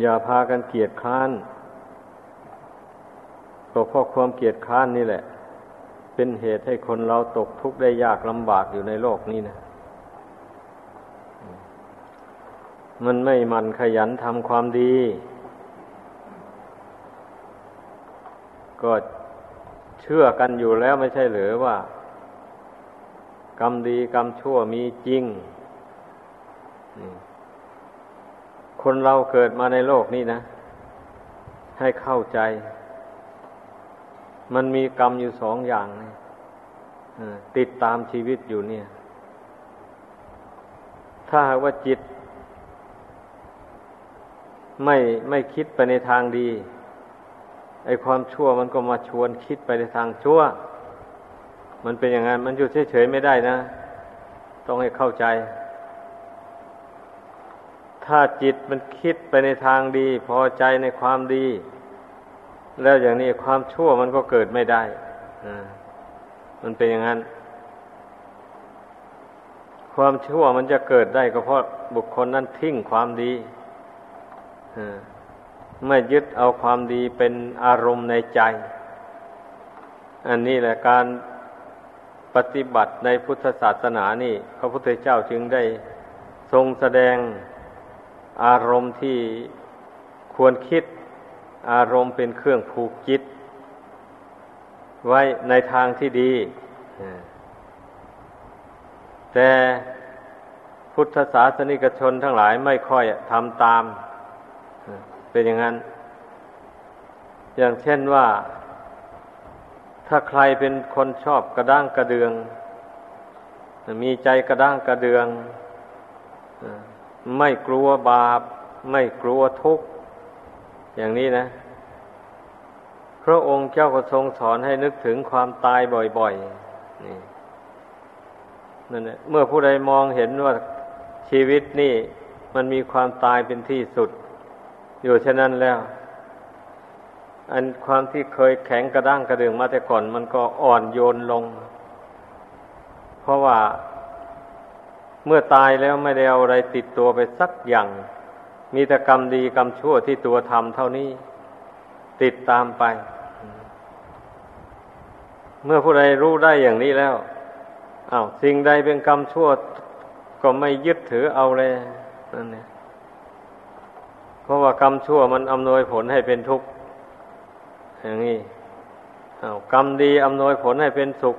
อย่าพากันเกียดค้านก็เพราะความเกียดค้านนี่แหละ เป็นเหตุให้คนเราตกทุกข์ได้ยากลำบากอยู่ในโลกนี้นะ มันไม่มันขยันทำความดี ก็เชื่อกันอยู่แล้วไม่ใช่หรือว่า กรรมดีกรรมชั่วมีจริง คนเราเกิดมาในโลกนี้นะ ให้เข้าใจ มันมีกรรมอยู่สองอย่างนะติดตามชีวิตอยู่เนี่ย ถ้าหากว่าจิต ไม่ไม่คิดไปในทางดี ไอความชั่วมันก็มาชวนคิดไปในทางชั่ว มันเป็นอย่างนั้นมันอยู่เฉยๆไม่ได้นะ ต้องให้เข้าใจ ถ้าจิตมันคิดไปในทางดี พอใจในความดี แล้วอย่างนี้ความชั่วมันก็เกิดไม่ได้มันเป็นอย่างนั้น ความชั่วมันจะเกิดได้ก็เพราะบุคคลนั้นทิ้งความดีไม่ยึดเอาความดีเป็นอารมณ์ในใจ อันนี้แหละการปฏิบัติในพุทธศาสนานี่ พระพุทธเจ้าจึงได้ทรงแสดง อารมณ์ที่ควรคิด อารมณ์เป็นเครื่องผูกจิต ไว้ในทางที่ดี แต่พุทธศาสนิกชนทั้งหลายไม่ค่อยทำตาม เป็นอย่างนั้น อย่างเช่นว่า ถ้าใครเป็นคนชอบกระด้างกระเดือง มีใจกระด้างกระเดือง ไม่กลัวบาป ไม่กลัวทุกข์ อย่างนี้นะ พระองค์เจ้าก็ทรงสอนให้นึกถึงความตายบ่อยๆนี่นั่นแหละเมื่อผู้ใดมองเห็นว่าชีวิตนี่มันมีความตายเป็นที่สุด อยู่เช่นนั้นแล้ว อันความที่เคยแข็งกระด้างกระเดืองมาแต่ก่อน มันก็อ่อนโยนลง เพราะว่า เมื่อตายแล้วไม่ได้เอาอะไรติดตัวไปสักอย่าง มีแต่กรรมดีกรรมชั่วที่ตัวทำเท่านี้ ติดตามไป เมื่อผู้ใดรู้ได้อย่างนี้แล้วอา้าวสิ่งใดเป็นกรรมชั่วก็ไม่ยึดถือเอาเลยนั่นเนี่ยเพราะว่ากรรมชั่วมันอำนวยผลให้เป็นทุกข์อย่างนี้กรรมดีอำนวยผลให้เป็นสุข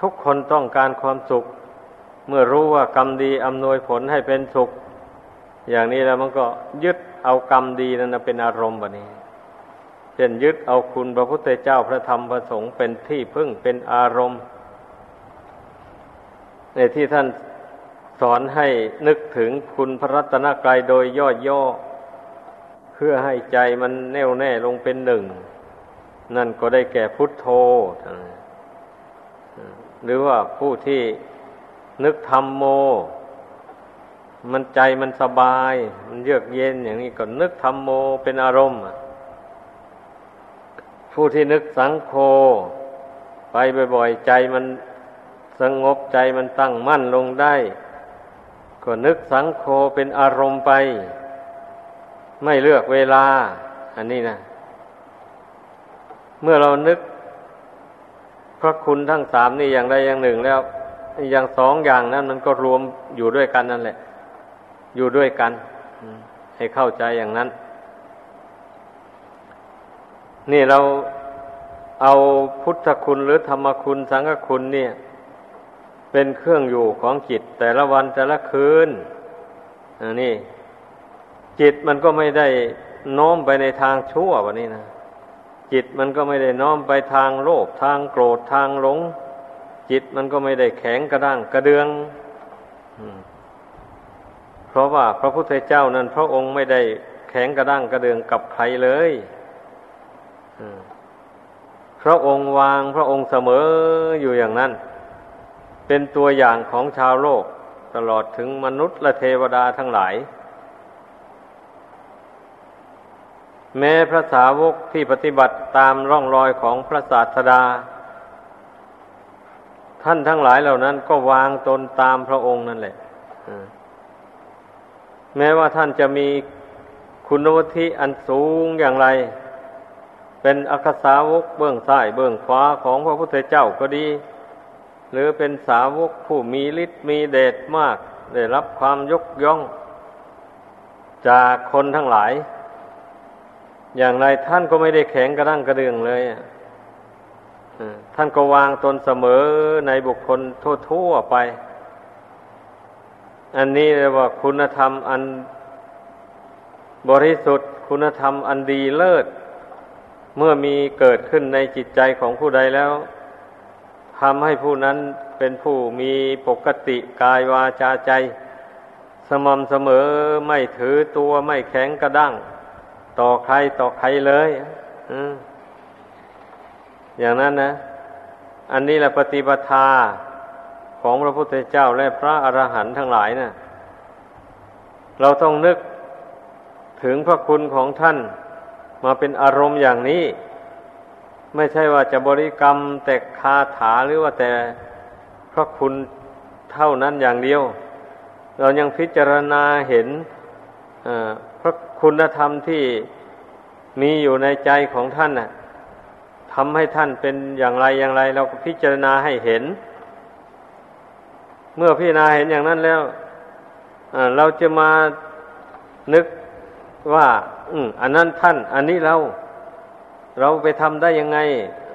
ทุกคนต้องการความสุข เมื่อรู้ว่ากรรมดีอำนวยผลให้เป็นสุข อย่างนี้แล้วมันก็ยึดเอากรรมดีนั้นเป็นอารมณ์แบบนี้เช่นยึดเอาคุณพระพุทธเจ้าพระธรรมพระสงฆ์เป็นที่พึ่งเป็นอารมณ์ ในที่ท่านสอนให้นึกถึงคุณพระรัตนกรัยโดยย่อย่อพื่อให้ใจมันแน่วแน่ลงเป็นหนึ่ง นั่นก็ได้แก่พุทโธหรือว่าผู้ที่ นึกธรรมโม มันใจมันสบาย มันเยือกเย็นอย่างนี้ก็นึกธรรมโมเป็นอารมณ์ผู้ที่นึกสังโฆไปบ่อยๆ ใจมันสงบใจมันตั้งมั่นลงได้ ก็นึกสังโฆเป็นอารมณ์ไป ไม่เลือกเวลา อันนี้นะ เมื่อเรานึกพระคุณทั้งสามนี่อย่างใดอย่างหนึ่งแล้ว อย่างสองอย่างนั้นมันก็รวมอยู่ด้วยกันนั่นแหละ อยู่ด้วยกันให้เข้าใจอย่างนั้น นี่เราเอาพุทธคุณหรือธรรมคุณสังฆคุณเนี่ย เป็นเครื่องอยู่ของจิต แต่ละวันแต่ละคืนอันนี้จิตมันก็ไม่ได้น้อมไปในทางชั่ววันนี้นะจิตมันก็ไม่ได้น้อมไปทางโลภทางโกรธทางหลง จิตมันก็ไม่ได้แข็งกระด้างกระเดืองเพราะว่าพระพุทธเจ้านั้น พระองค์ไม่ได้แข็งกระด้างกระเดืองกับใครเลยพระองค์วางพระองค์เสมออยู่อย่างนั้น เป็นตัวอย่างของชาวโลกตลอดถึงมนุษย์และเทวดาทั้งหลาย แม้พระสาวกที่ปฏิบัติตามร่องรอยของพระศาสดา ท่านทั้งหลายเหล่านั้นก็วางตนตามพระองค์นั่นแหละแม้ว่าท่านจะมีคุณวุฒิอันสูงอย่างไร เป็นอักษาวกเบื้องซ้ายเบื้องขวาของพระพุทธเจ้าก็ดี หรือเป็นสาวกผู้มีฤทธิ์มีเดชมาก ได้รับความยกย่อง จากคนทั้งหลาย อย่างไรท่านก็ไม่ได้แข็งกระด้างกระเดืองเลย ท่านก็วางตนเสมอในบุคคลทั่วๆไป อันนี้เรียกว่าคุณธรรมอันบริสุทธิ์ คุณธรรมอันดีเลิศ เมื่อมีเกิดขึ้นในจิตใจของผู้ใดแล้วทำให้ผู้นั้นเป็นผู้มีปกติกายวาจาใจ สม่ำเสมอไม่ถือตัวไม่แข็งกระด้าง ต่อใครต่อใครเลย อ อย่างนั้นนะ อันนี้แหละปฏิปทาของพระพุทธเจ้าและพระอรหันต์ทั้งหลายนะ่ะ เราต้องนึกถึงพระคุณของท่านมาเป็นอารมณ์อย่างนี้ ไม่ใช่ว่าจะบริกรรมแต่คาถาหรือว่าแต่พระคุณเท่านั้นอย่างเดียว เรายังพิจารณาเห็นพระคุณธรรมที่มีอยู่ในใจของท่านน่ะ ทำให้ท่านเป็นอย่างไรอย่างไร เราก็พิจารณาให้เห็น เมื่อพิจารณาเห็นอย่างนั้นแล้วเราจะมานึกว่า อืมอันนั้นท่าน อันนี้เรา เราไปทำได้ยังไง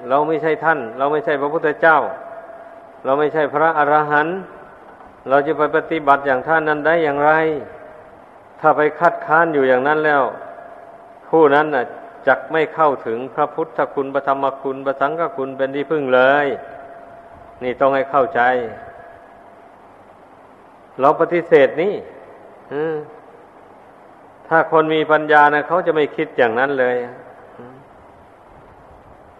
เราไม่ใช่ท่าน เราไม่ใช่พระพุทธเจ้า เราไม่ใช่พระอรหันต์เราจะไปปฏิบัติอย่างท่านนั้นได้อย่างไร ถ้าไปคัดค้านอยู่อย่างนั้นแล้ว ผู้นั้นน่ะ จักไม่เข้าถึงพระพุทธคุณพระธรรมคุณพระสังฆคุณเป็นที่พึ่งเลย นี่ต้องให้เข้าใจ เราปฏิเสธนี่ถ้าคนมีปัญญานะเขาจะไม่คิดอย่างนั้นเลย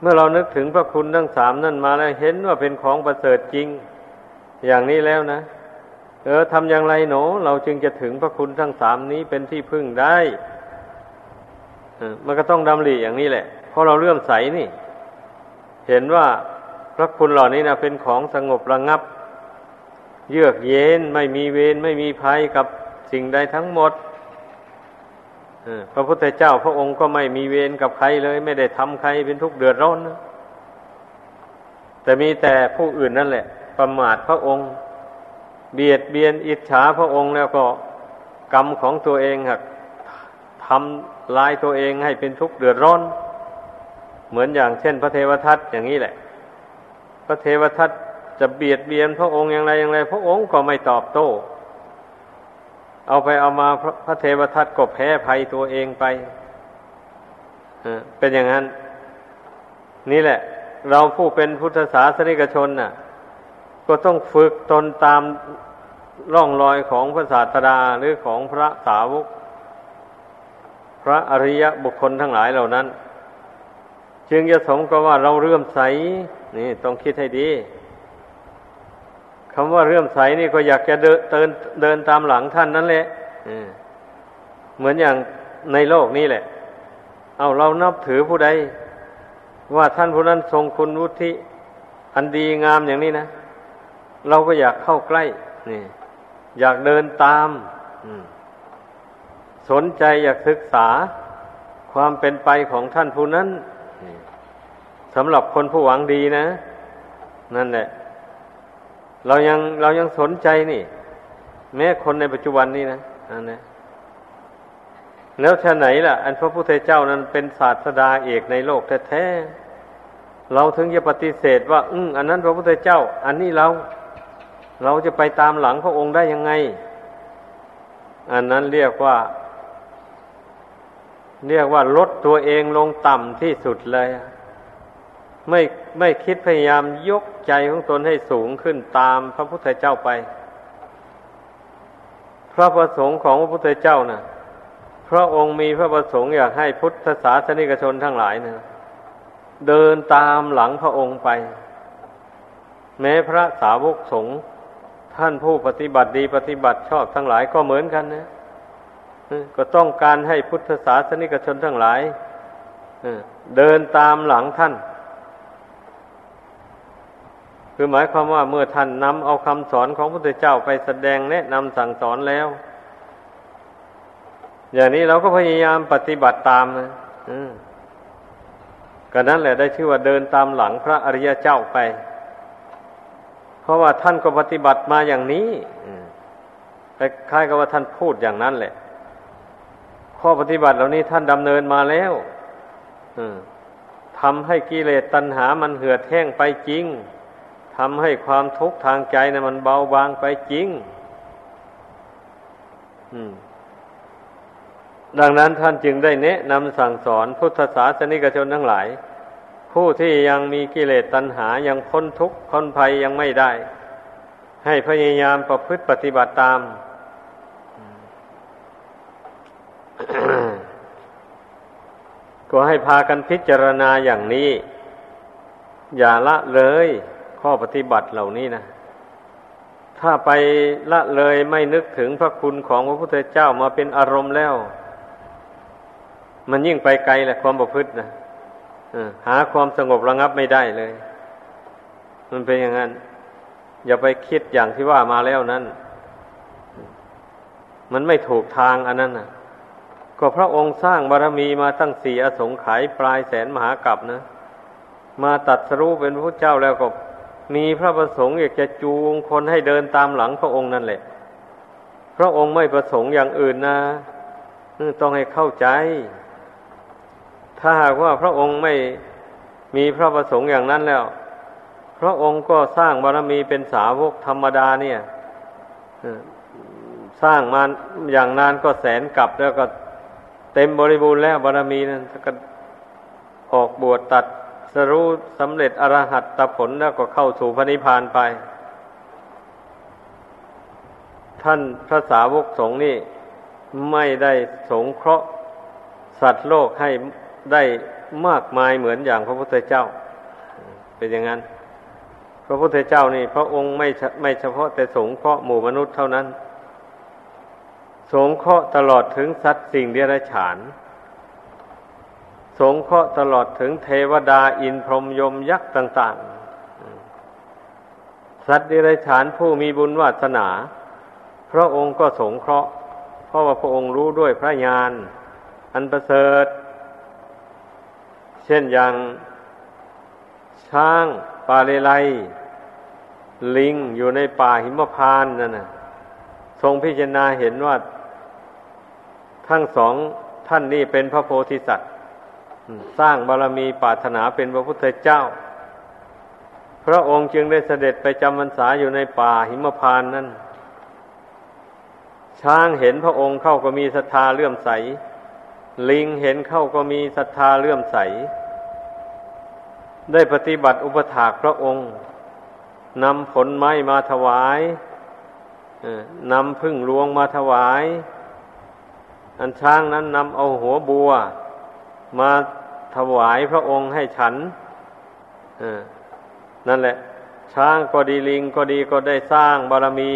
เมื่อเรานึกถึงพระคุณทั้งสามนั่นมาแล้วเห็นว่าเป็นของประเสริฐจริง อย่างนี้แล้วนะ เออทำอย่างไรหนเราจึงจะถึงพระคุณทั้งสามนี้เป็นที่พึ่งได้ มันก็ต้องดำริอย่างนี้แหละ เพราะเราเลื่อมใสนี่ เห็นว่าพระคุณเหล่านี้นะเป็นของสงบระงับ เยือกเย็นไม่มีเวรไม่มีภัยกับสิ่งใดทั้งหมดพระพุทธเจ้าพระองค์ก็ไม่มีเวรกับใครเลย ไม่ได้ทำใครเป็นทุกข์เดือดร้อนนะแต่มีแต่ผู้อื่นนั่นแหละ ประมาทพระองค์ เบียดเบียนอิจฉาพระองค์แล้วก็กรรมของตัวเองหัก ทำลายตัวเองให้เป็นทุกข์เดือดร้อน เหมือนอย่างเช่น พระเทวทัตอย่างนี้แหละ พระเทวทัตจะเบียดเบียนพระองค์อย่างไรอย่างไร พระองค์ก็ไม่ตอบโต้ เอาไปเอามาพระเทวทัตก็แพ้ภัยตัวเองไปเป็นอย่างนั้น นี่แหละ เราผู้เป็นพุทธศาสนิกชนน่ะ ก็ต้องฝึกตนตามร่องรอยของพระศาสดาหรือของพระสาวก พระอริยบุคคลทั้งหลายเหล่านั้น จึงจะสมกับว่าเราเรื่มใสนี่ต้องคิดให้ดีคำว่าเรื่มใสนี่ก็อยากจะเดินเดินเดินตามหลังท่านนั่นแหละเหมือนอย่างในโลกนี้แหละ เอาเรานับถือผู้ใด ว่าท่านผู้นั้นทรงคุณวุฒิอันดีงามอย่างนี้นะ เราก็อยากเข้าใกล้นี่อยากเดินตาม สนใจอยากศึกษาความเป็นไปของท่านผู้นั้นสำหรับคนผู้หวังดีนะ นั่นแหละ เรายังเรายังสนใจนี่ แม้คนในปัจจุบันนี้นะอันนี้แล้วชะไหนล่ะ อันพระพุทธเจ้านั้นเป็นศาสดาเอกในโลกแท้ๆเราถึงจะปฏิเสธว่า อืมอันนั้นพระพุทธเจ้า อันนี้เรา เราจะไปตามหลังพระองค์ได้ยังไง อันนั้นเรียกว่า เรียกว่าลดตัวเองลงต่ำที่สุดเลยไม่ไม่คิดพยายามยกใจของตนให้สูงขึ้นตามพระพุทธเจ้าไป พระประสงค์ของพระพุทธเจ้านะ่ะพระองค์มีพระประสงค์อยากให้พุทธศาสนิกชนทั้งหลายนะเดินตามหลังพระองค์ไป แม้พระสาวกสงฆ์ท่านผู้ปฏิบัติดีปฏิบัติชอบทั้งหลายก็เหมือนกันนะ ก็ต้องการให้พุทธศาสนิกชนทั้งหลายเดินตามหลังท่าน คือหมายความว่าเมื่อท่านนำเอาคำสอนของพระพุทธเจ้าไปแสดงแนะนำสั่งสอนแล้ว อย่างนี้เราก็พยายามปฏิบัติตามนะก็นั้นแหละได้ชื่อว่าเดินตามหลังพระอริยเจ้าไป เพราะว่าท่านก็ปฏิบัติมาอย่างนี้คล้ายกับว่าท่านพูดอย่างนั้นแหละ ข้อปฏิบัติเหล่านี้ท่านดำเนินมาแล้วทำให้กิเลสตัณหามันเหือดแห้งไปจริงทำให้ความทุกข์ทางใจนะมันเบาบางไปจริงดังนั้นท่านจึงได้แนะนำสั่งสอนพุทธศาสนิกชนทั้งหลาย ผู้ที่ยังมีกิเลสตัณหายังพ้นทุกข์พ้นภัยยังไม่ได้ ให้พยายามประพฤติปฏิบัติตาม ก็ให้พากันพิจารณาอย่างนี้ อย่าละเลยข้อปฏิบัติเหล่านี้นะ ถ้าไปละเลยไม่นึกถึงพระคุณของพระพุทธเจ้ามาเป็นอารมณ์แล้ว มันยิ่งไปไกลแหละความประพฤตินะหาความสงบระงับไม่ได้เลย มันเป็นอย่างนั้น อย่าไปคิดอย่างที่ว่ามาแล้วนั้น มันไม่ถูกทางอันนั้นนะ ก็พระองค์สร้างบารรมีมาตั้งสี่อสงไขยปลายแสนมหากรัปนะ มาตัดสรู้เป็นพระเจ้าแล้วก็มีพระประสงค์อยากจะจูงคนให้เดินตามหลังพระองค์นั่นแหละ พระองค์ไม่ประสงค์อย่างอื่นนะต้องให้เข้าใจ ถ้าหากว่าพระองค์ไม่มีพระประสงค์อย่างนั้นแล้ว พระองค์ก็สร้างบารมีเป็นสาวกธรรมดาเนี่ยสร้างมาอย่างนานก็แสนกลับแล้วก็ เต็มบริบูรณ์แล้วบารมีนั้นก็ออกบวชตัดสรู้สำเร็จอรหัตตผลแล้วก็เข้าสู่พระนิพพานไป ท่านพระสาวกสงฆ์นี่ไม่ได้สงเคราะห์สัตว์โลกให้ได้มากมายเหมือนอย่างพระพุทธเจ้า เป็นอย่างนั้น พระพุทธเจ้านี่ พระองค์ไม่ไม่เฉพาะแต่สงเคราะห์หมู่มนุษย์เท่านั้น สงเคราะห์ตลอดถึงสัตว์สิ่งเดรัจฉาน สงเคราะห์ตลอดถึงเทวดาอินพรหมยมยักษ์ต่าง ๆ สัตว์เดิเรกชันผู้มีบุญวาสนา พระองค์ก็สงเคราะห์ เพราะว่าพระองค์รู้ด้วยพระญาณอันประเสริฐ เช่นอย่าง ช้างปาเลไลลิงอยู่ในป่าหิมพานนั่นนะทรงพิจารณาเห็นว่า ทั้งสองท่านนี้เป็นพระโพธิสัตว์สร้างบารมีปรารถนาเป็นพระพุทธเจ้า พระองค์จึงได้เสด็จไปจำพรรษาอยู่ในป่าหิมพานนั้นช้างเห็นพระองค์เข้าก็มีศรัทธาเลื่อมใส ลิงเห็นเข้าก็มีศรัทธาเลื่อมใส ได้ปฏิบัติอุปถากพระองค์นำผลไม้มาถวายนำพึ่งลวงมาถวาย อันช้างนั้นนำเอาหัวบัว มาถวายพระองค์ให้ฉันนั่นแหละ ช้างก็ดีลิงก็ดีก็ได้สร้างบารมี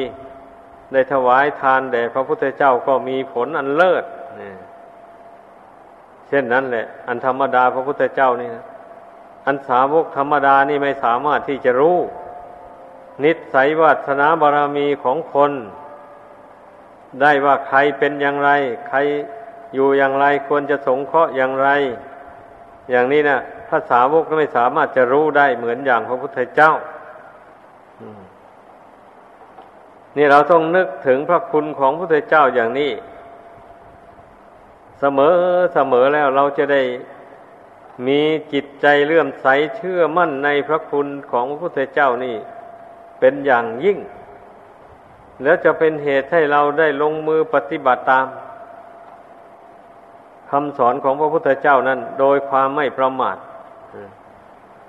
ได้ถวายทานแด่พระพุทธเจ้าก็มีผลอันเลิศเช่นนั้นแหละ อันธรรมดาพระพุทธเจ้านี่นะอันสาวกธรรมดานี่ไม่สามารถที่จะรู้ นิสัยวาสนาบารมีของคน ได้ว่าใครเป็นอย่างไร ใครอยู่อย่างไรควรจะสงเคราะห์อย่างไร อย่างนี้นะภาษาวกก็ไม่สามารถจะรู้ได้เหมือนอย่างพระพุทธเจ้านี่เราต้องนึกถึงพระคุณของพระพุทธเจ้าอย่างนี้ เสมอเสมอแล้วเราจะได้มีจิตใจเลื่อมใสเชื่อมั่นในพระคุณของพระพุทธเจ้านี่ เป็นอย่างยิ่ง แล้วจะเป็นเหตุให้เราได้ลงมือปฏิบัติตามคำสอนของพระพุทธเจ้านั้น โดยความไม่ประมาท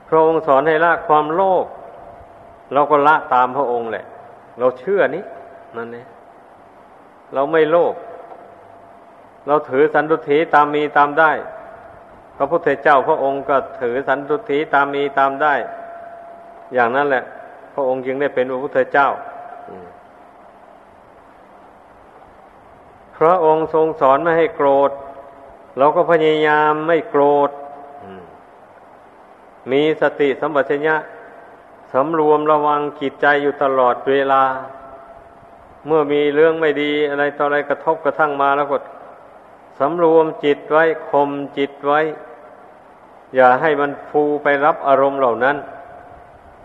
พระองค์สอนให้ละความโลภเราก็ละตามพระองค์แหละ เราเชื่อนี้นั่นเองเราไม่โลภเราถือสันตุถีตามมีตามได้ พระพุทธเจ้าพระองค์ก็ถือสันตุถีตามมีตามได้ อย่างนั้นแหละ พระองค์จึงได้เป็นพระพุทธเจ้า พระองค์ทรงสอนไม่ให้โกรธ เราก็พยายามไม่โกรธ มีสติสัมปชัญญะสำรวมระวังจิตใจอยู่ตลอดเวลา เมื่อมีเรื่องไม่ดีอะไรต่ออะไรกระทบกระทั่งมาแล้วก็สำรวมจิตไว้ข่มจิตไว้ อย่าให้มันฟูไปรับอารมณ์เหล่านั้น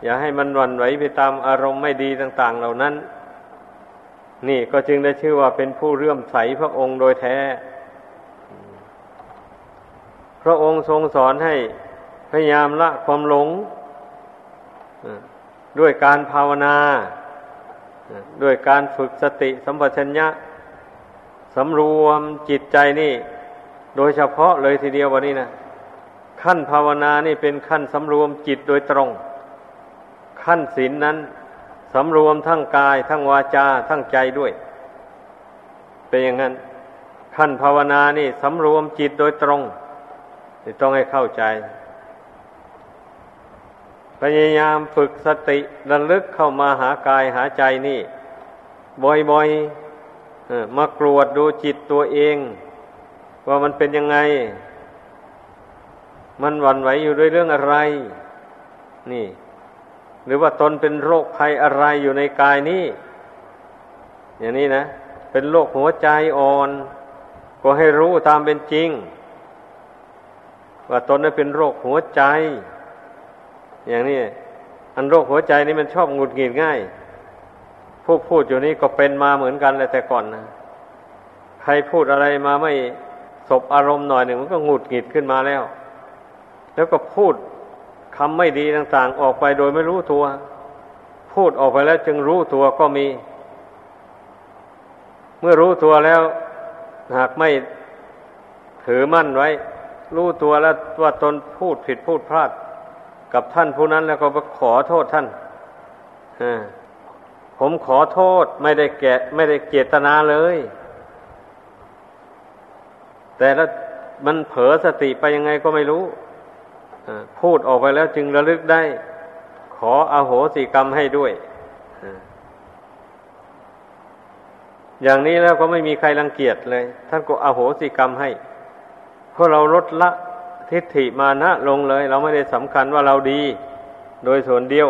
อย่าให้มันวันไหวไปตามอารมณ์ไม่ดีต่าง ๆ เหล่านั้น นี่ก็จึงได้ชื่อว่าเป็นผู้เรื่อมใสพระองค์โดยแท้ พระองค์ทรงสอนให้พยายามละความหลง ด้วยการภาวนา ด้วยการฝึกสติสัมปชัญญะสำรวมจิตใจนี่ โดยเฉพาะเลยทีเดียววันนี้นะขั้นภาวนานี่เป็นขั้นสำรวมจิตโดยตรง ขั้นศีลนนั้น สำรวมทั้งกาย ทั้งวาจา ทั้งใจด้วย เป็นอย่างนั้นขั้นภาวนานี่สำรวมจิตโดยตรงต้องให้เข้าใจ พยายามฝึกสติระลึกเข้ามาหากายหาใจนี่ บ่อยๆมากรวดดูจิตตัวเอง ว่ามันเป็นยังไง มันหวั่นไหวอยู่ด้วยเรื่องอะไร นี่ หรือว่าตนเป็นโรคภัยอะไรอยู่ในกายนี้ อย่างนี้นะ เป็นโรคหัวใจอ่อน ก็ให้รู้ตามเป็นจริง ว่าตนนั้นเป็นโรคหัวใจ อย่างนี้อันโรคหัวใจนี่มันชอบหงุดหงิดง่าย ผู้พูดอยู่นี่ก็เป็นมาเหมือนกันเลยแต่ก่อนนะใครพูดอะไรมาไม่สบอารมณ์หน่อยหนึ่งมันก็หงุดหงิดขึ้นมาแล้ว แล้วก็พูด คำไม่ดีต่างๆ ออกไปโดยไม่รู้ตัว พูดออกไปแล้วจึงรู้ตัวก็มี เมื่อรู้ตัวแล้ว หากไม่ถือมั่นไว้ รู้ตัวแล้วว่าตนพูดผิดพูดพลาด กับท่านผู้นั้นแล้วก็ขอโทษท่านผมขอโทษไม่ได้แกะไม่ได้เจตนาเลย แต่แล้วมันเผลอสติไปยังไงก็ไม่รู้ พูดออกไปแล้วจึงระลึกได้ ขออโหสิกรรมให้ด้วย อย่างนี้แล้วก็ไม่มีใครรังเกียจเลย ท่านก็อโหสิกรรมให้ เพราะเราลดละทิฏฐิมานะลงเลย เราไม่ได้สำคัญว่าเราดี โดยส่วนเดียว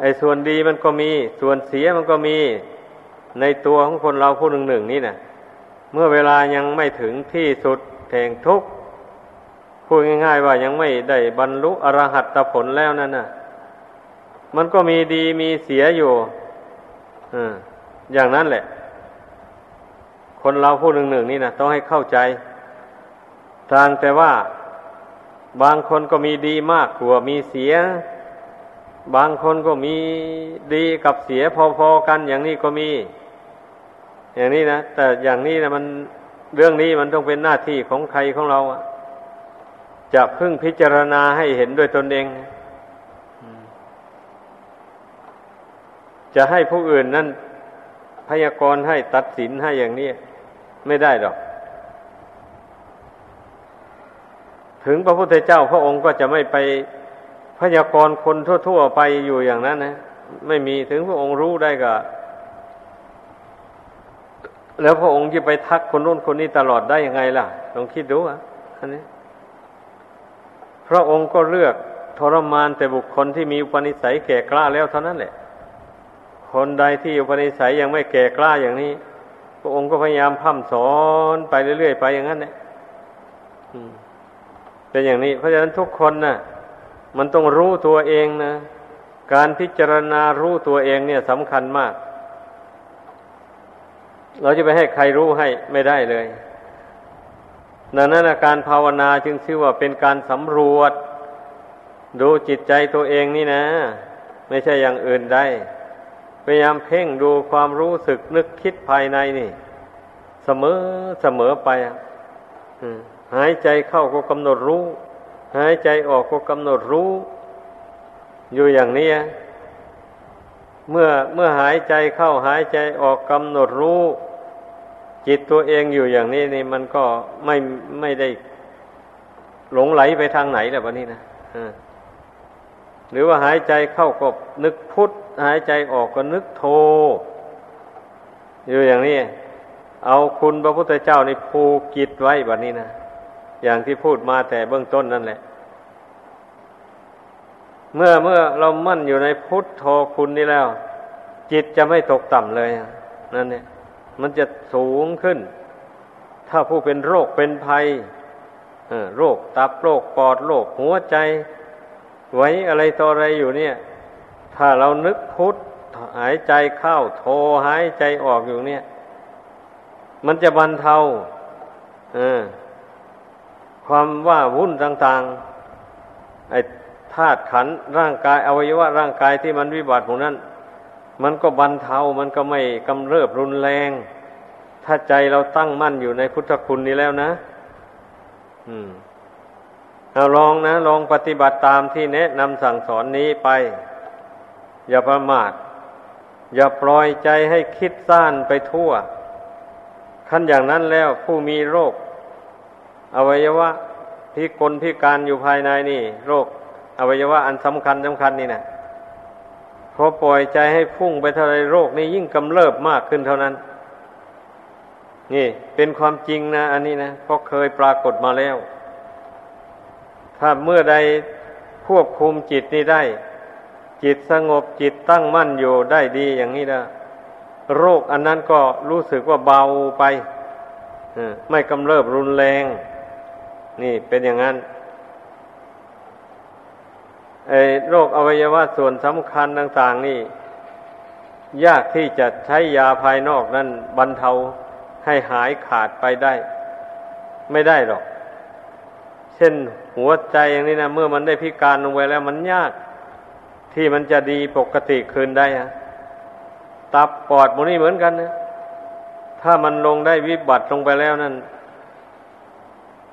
ไอ้ส่วนดีมันก็มี ส่วนเสียมันก็มี ในตัวของคนเราผู้หนึ่งหนึ่งนี่นะเมื่อเวลายังไม่ถึงที่สุดแห่งทุกข์ พูดง่าย ๆ ว่ายังไม่ได้บรรลุอรหัตผลแล้วนั่นน่ะ มันก็มีดีมีเสียอยู่ออย่างนั้นแหละ คนเราผู้หนึ่งหนึ่งนี่นะต้องให้เข้าใจ ทางแต่ว่าบางคนก็มีดีมากกว่ามีเสีย บางคนก็มีดีกับเสียพอๆกันอย่างนี้ก็มี อย่างนี้นะแต่อย่างนี้นะมันเรื่องนี้มันต้องเป็นหน้าที่ของใครของเรา จะพึ่งพิจารณาให้เห็นด้วยตนเอง จะให้ผู้อื่นนั่นพยากรณ์ให้ตัดสินให้อย่างนี้ ไม่ได้หรอก ถึงพระพุทธเจ้าพระองค์ก็จะไม่ไปพยากรณ์คนทั่ว ๆ ไปอยู่อย่างนั้นนะไม่มีถึงพระองค์รู้ได้ก็ แล้วพระองค์จะไปทักคนนู้นคนนี้ตลอดได้ยังไงล่ะลองคิดดูอะอันนี้ พระองค์ก็เลือกทรมานแต่บุคคลที่มีอุปนิสัยแก่กล้าแล้วเท่านั้นแหละ คนใดที่อุปนิสัยยังไม่แก่กล้าอย่างนี้ พระองค์ก็พยายามพัฒสอนไปเรื่อยๆไปอย่างนั้นแหละเป็นอย่างนี้ เพราะฉะนั้นทุกคนนะ่ะ มันต้องรู้ตัวเองนะการพิจารณารู้ตัวเองเนี่ยสำคัญมาก เราจะไปให้ใครรู้ให้ไม่ได้เลย ดังนั้นการภาวนาจึงชื่อว่าเป็นการสำรวจ ดูจิตใจตัวเองนี่นะ ไม่ใช่อย่างอื่นได้พยายามเพ่งดูความรู้สึกนึกคิดภายในนี่ เสมอเสมอไปหายใจเข้าก็กำหนดรู้ หายใจออกก็กำหนดรู้ อยู่อย่างนี้เมื่อเมื่อหายใจเข้าหายใจออกกำหนดรู้ จิตตัวเองอยู่อย่างนี้นี่มันก็ไม่ไม่ได้หลงไหลไปทางไหนแล้ววันนี้นะหรือว่าหายใจเข้าก็นึกพุทธหายใจออกก็นึกโท อยู่อย่างนี้ เอาคุณพระพุทธเจ้าในภูกิจไว้แบบนี้นะอย่างที่พูดมาแต่เบื้องต้นนั่นแหละ เมื่อเมื่อเรามั่นอยู่ในพุทธโธคุณนี่แล้ว จิตจะไม่ตกต่ำเลยนั่นเนี่ย มันจะสูงขึ้น ถ้าผู้เป็นโรคเป็นภัยโรคตับโรคปอดโรคหัวใจ ไว้อะไรต่ออะไรอยู่เนี่ย ถ้าเรานึกพุทธหายใจเข้าโทหายใจออกอยู่เนี่ย มันจะบรรเทาความว่าวุ่นต่างๆไอ้ธาตุขันร่างกายอวัยวะร่างกายที่มันวิบัติพวกนั้น มันก็บรรเทา มันก็ไม่กำเริบรุนแรง ถ้าใจเราตั้งมั่นอยู่ในพุทธคุณนี้แล้วนะ อืมเอาลองนะ ลองปฏิบัติตามที่แนะนำสั่งสอนนี้ไป อย่าประมาท อย่าปล่อยใจให้คิดซ่านไปทั่ว ขั้นอย่างนั้นแล้วผู้มีโรค อวัยวะพิกลพิการอยู่ภายในนี่ โรค อวัยวะอันสำคัญสำคัญนี่นะ พอปล่อยใจให้พุ่งไปเท่าไรโรคนี้ยิ่งกำเริบมากขึ้นเท่านั้น นี่ เป็นความจริงนะ อันนี้นะเพราะเคยปรากฏมาแล้ว ถ้าเมื่อใดควบคุมจิตนี้ได้ จิตสงบจิตตั้งมั่นอยู่ได้ดีอย่างนี้นะโรคอันนั้นก็รู้สึกว่าเบาไปไม่กำเริบรุนแรง นี่เป็นอย่างนั้น โรคอวัยวะส่วนสำคัญต่าง ๆ นี่ ยากที่จะใช้ยาภายนอกนั้นบรรเทาให้หายขาดไปได้ ไม่ได้หรอก เช่นหัวใจอย่างนี้นะเมื่อมันได้พิการลงไปแล้วมันยาก ที่มันจะดีปกติคืนได้ฮะตับปอดมันนี่เหมือนกันนะถ้ามันลงได้วิบัติลงไปแล้วนั่น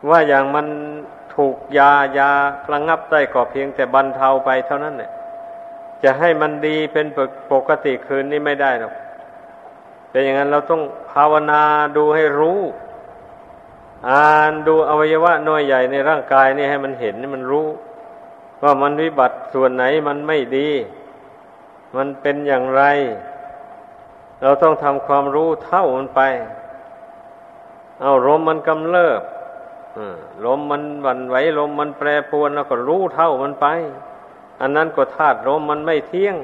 ว่าอย่างมัน ถูกยายาระงับได้ก็เพียงแต่บรรเทาไปเท่านั้นเนี่ยจะให้มันดีเป็นปกติคืนนี้ไม่ได้หรอกแต่อย่างนั้นเราต้องภาวนาดูให้รู้ อ่านดูอวัยวะน้อยใหญ่ในร่างกายนี่ให้มันเห็นมันรู้ ว่ามันวิบัติส่วนไหนมันไม่ดี มันเป็นอย่างไร เราต้องทำความรู้เท่ามันไป เอาลมมันกำเริบ ลมมันวันไหวลมมันแปรปรวนแล้วก็รู้เท่ามันไป อันนั้นก็ธาตุลมมันไม่เที่ยง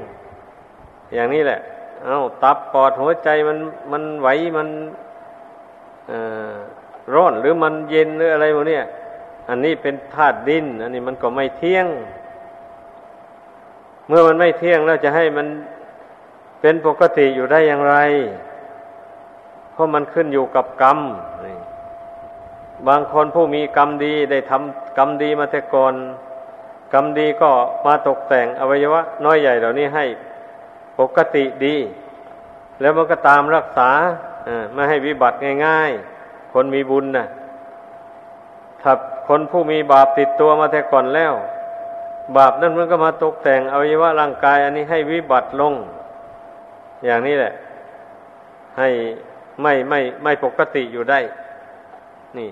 อย่างนี้แหละ เอาตับปอดหัวใจมันมันไหวมันร้อนหรือมันเย็นหรืออะไรพวกนี้อันนี้เป็นธาตุดิน อันนี้มันก็ไม่เที่ยง เมื่อมันไม่เที่ยงแล้วจะให้มันเป็นปกติอยู่ได้อย่างไร เพราะมันขึ้นอยู่กับกรรม บางคนผู้มีกรรมดีได้ทำกรรมดีมาแต่ก่อนกรรมดีก็มาตกแต่งอวัยวะ น้อยใหญ่เหล่านี้ให้ปกติดี แล้วมันก็ตามรักษาไม่ให้วิบัติง่ายๆ คนมีบุญนะถ้าคนผู้มีบาปติดตัวมาแต่ก่อนแล้ว บาปนั้นมันก็มาตกแต่งอวัยวะร่างกาย อันนี้ให้วิบัติลง อย่างนี้แหละ ให้ไม่ไม่ไม่ปกติอยู่ได้ นี่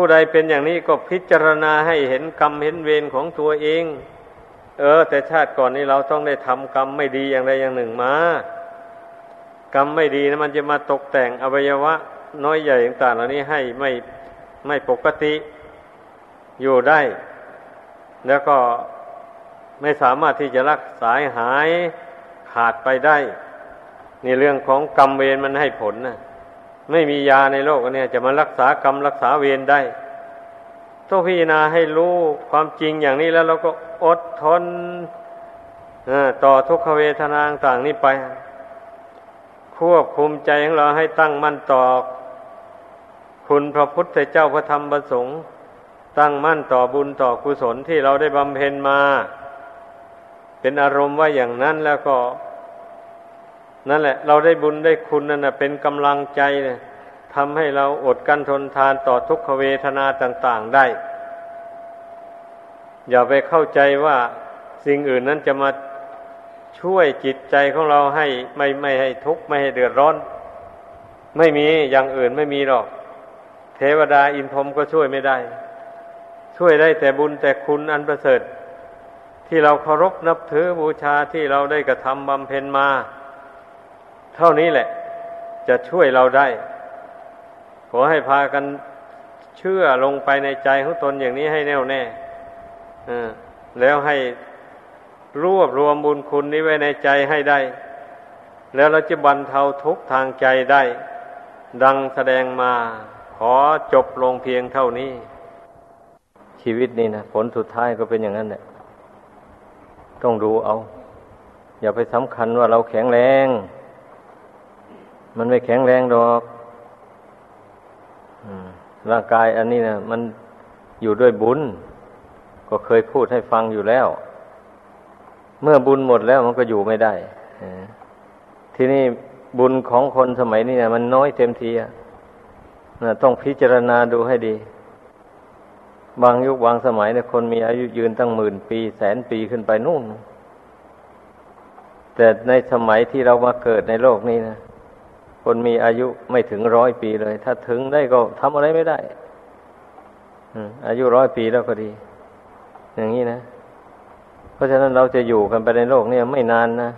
ผู้ใดเป็นอย่างนี้ก็พิจารณาให้เห็นกรรมเห็นเวรของตัวเอง เออ แต่ชาติก่อนนี้เราต้องได้ทำกรรมไม่ดีอย่างใดอย่างหนึ่งมากรรมไม่ดีนะมันจะมาตกแต่งอวัยวะ น้อยใหญ่ต่างๆเหล่านี้ให้ไม่ไม่ปกติอยู่ได้ แล้วก็ไม่สามารถที่จะรักษาหายขาดไปได้ นี่เรื่องของกรรมเวรมันให้ผลนะ ไม่มียาในโลกนี้จะมารักษากรรมรักษาเวรได้ ต้องพิจารณาให้รู้ความจริงอย่างนี้แล้วเราก็อดทนต่อทุกขเวทนาต่างนี้ไป ควบคุมใจของเราให้ตั้งมั่นต่อคุณพระพุทธเจ้าพระธรรมพระสงฆ์ตั้งมั่นต่อบุญต่อกุศลที่เราได้บำเพ็ญมา เป็นอารมณ์ว่าอย่างนั้นแล้วก็ นั่นแหละ เราได้บุญได้คุณนั่นนะเป็นกำลังใจเนี่ยทำให้เราอดกั้นทนทานต่อทุกขเวทนาต่าง ๆได้ อย่าไปเข้าใจว่าสิ่งอื่นนั้นจะมาช่วยจิตใจของเราให้ไม่ไม่ให้ทุกข์ไม่ให้เดือดร้อน ไม่มีอย่างอื่นไม่มีหรอก เทวดาอินทรมก็ช่วยไม่ได้ ช่วยได้แต่บุญแต่คุณอันประเสริฐ ที่เราเคารพนับถือบูชาที่เราได้กระทำบำเพ็ญมา เท่านี้แหละ จะช่วยเราได้ ขอให้พากันเชื่อลงไปในใจของตนอย่างนี้ให้แน่วแน่แล้วให้รวบรวมบุญคุณนี้ไว้ในใจให้ได้ แล้วเราจะบรรเทาทุกทางใจได้ ดังแสดงมา ขอจบลงเพียงเท่านี้ ชีวิตนี่นะผลสุดท้ายก็เป็นอย่างนั้นแหละต้องดูเอา อย่าไปสำคัญว่าเราแข็งแรง มันไม่แข็งแรงดอกร่างกายอันนี้นะมันอยู่ด้วยบุญ ก็เคยพูดให้ฟังอยู่แล้ว เมื่อบุญหมดแล้วมันก็อยู่ไม่ได้ที่นี่บุญของคนสมัยนี้นะมันน้อยเต็มทีอะต้องพิจารณาดูให้ดี บางยุคบางสมัยเนี่ยคนมีอายุยืนตั้งหมื่นปี แสนปีขึ้นไปนู่นแต่ในสมัยที่เรามาเกิดในโลกนี้นะ คนมีอายุไม่ถึงร้อยปีเลย ถ้าถึงได้ก็ทำอะไรไม่ได้อายุร้อยปีแล้วก็ดี อย่างนี้นะ เพราะฉะนั้นเราจะอยู่กันไปในโลกนี้ไม่นานนะ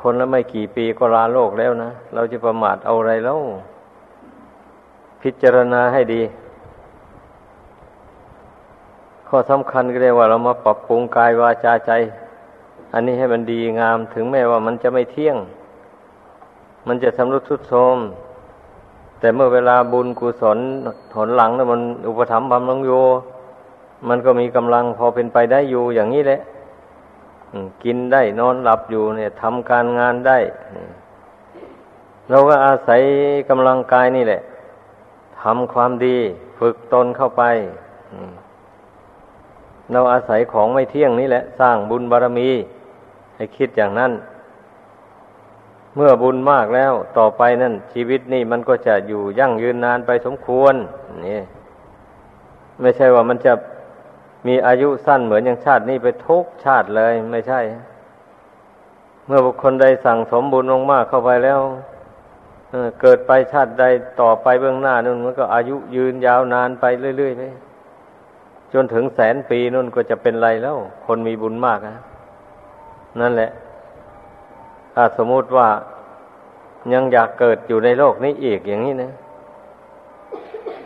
คนละไม่กี่ปีก็ลาโลกแล้วนะ เราจะประมาทเอาอะไรแล้ว พิจารณาให้ดี ข้อสำคัญก็เรียกว่าเรามาปรับปรุงกายวาจาใจ อันนี้ให้มันดีงามถึงแม้ว่ามันจะไม่เที่ยง มันจะสำรุดทุดโทรมแต่เมื่อเวลาบุญกุศลถนหลังแล้วมันอุปถัมภ์บำรุงโย มันก็มีกำลังพอเป็นไปได้อยู่อย่างนี้แหละกินได้นอนหลับอยู่เนี่ยทำการงานได้ เราก็อาศัยกำลังกายนี่แหละทำความดี ฝึกตนเข้าไปเราอาศัยของไม่เที่ยงนี่แหละ สร้างบุญบารรมี ให้คิดอย่างนั้น เมื่อบุญมากแล้วต่อไปนั่น ชีวิตนี่มันก็จะอยู่ยั่งยืนนานไปสมควรนี่ไม่ใช่ว่ามันจะมีอายุสั้นเหมือนอย่างชาตินี้ไปทุกชาติเลย ไม่ใช่ เมื่อบุคคลใดสั่งสมบุญลงมากเข้าไปแล้วเกิดไปชาติใดต่อไปเบื้องหน้านั่นมันก็อายุยืนยาวนานไปเรื่อยๆไปจนถึงแสนปีนั่นก็จะเป็นไรแล้ว คนมีบุญมากนะนั่นแหละ ถ้าสมมุติว่ายังอยากเกิดอยู่ในโลกนี้อีกอย่างนี้นะ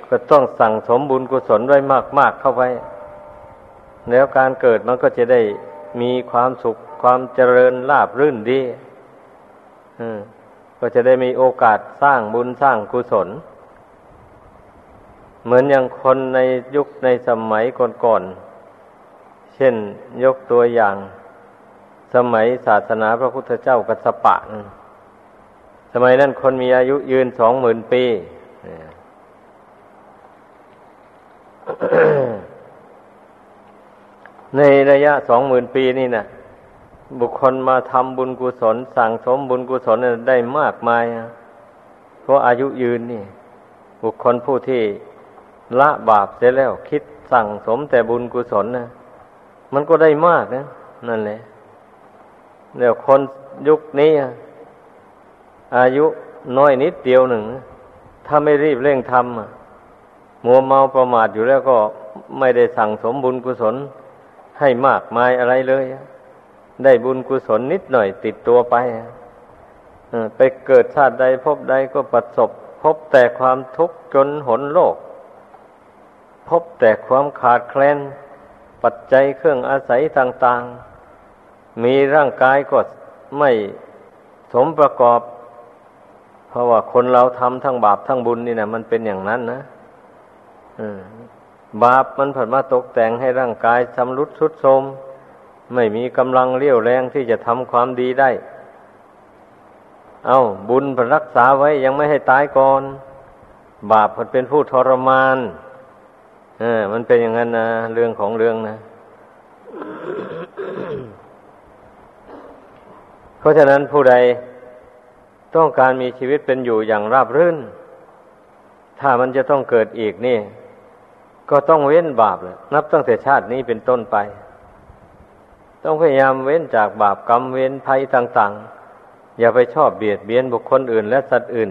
ก็ต้องสั่งสมบุญกุศลไว้มาก ๆเข้าไป แล้วการเกิดมันก็จะได้มีความสุขความเจริญลาบรื่นดีก็จะได้มีโอกาสสร้างบุญสร้างกุศล เหมือนอย่างคนในยุคในสมัยก่อนๆเช่นยกตัวอย่าง สมัยศาสนาพระพุทธเจ้ากัสปะ สมัยนั้นคนมีอายุยืนสองหมื่นปีในระยะสองหมื่นปีนี่นะบุคคลมาทำบุญกุศล สั่งสมบุญกุศลได้มากมายเพราะอายุยืนนี่ บุคคลผู้ที่ละบาปเสร็จแล้วคิดสั่งสมแต่บุญกุศลนะมันก็ได้มากนะ นั่นแหละ เดี๋ยวคนยุคนี้ อายุน้อยนิดเดียวหนึ่ง ถ้าไม่รีบเร่งทำมัวเมาประมาทอยู่แล้วก็ไม่ได้สั่งสมบุญกุศลให้มากมายอะไรเลย ได้บุญกุศลนิดหน่อยติดตัวไปไปเกิดชาติใดพบใดก็ประสบ พบแต่ความทุกข์จนหนโลก พบแต่ความขาดแคลน ปัจจัยเครื่องอาศัยต่าง ๆ มีร่างกายก็ไม่สมประกอบ เพราะว่าคนเราทำทั้งบาปทั้งบุญนี่นะมันเป็นอย่างนั้นนะบาปมันผัดมาตกแต่งให้ร่างกายชำรุดทรุดโทรมไม่มีกำลังเลี้ยวแรงที่จะทำความดีได้ เอาบุญผัดรักษาไว้ยังไม่ให้ตายก่อน บาปผัดเป็นผู้ทรมานเออมันเป็นอย่างนั้นนะเรื่องของเรื่องนะ เพ ราะฉะนั้นผู้ใดต้องการมีชีวิตเป็นอยู่อย่างราบรื่น ถ้ามันจะต้องเกิดอีกนี่ ก็ต้องเว้นบาปเลยนับตั้งแต่ชาตินี้เป็นต้นไป ต้องพยายามเว้นจากบาปกรรมเว้นภัยต่าง ๆ อย่าไปชอบเบียดเบียนบุคคลอื่น และสัตว์อื่น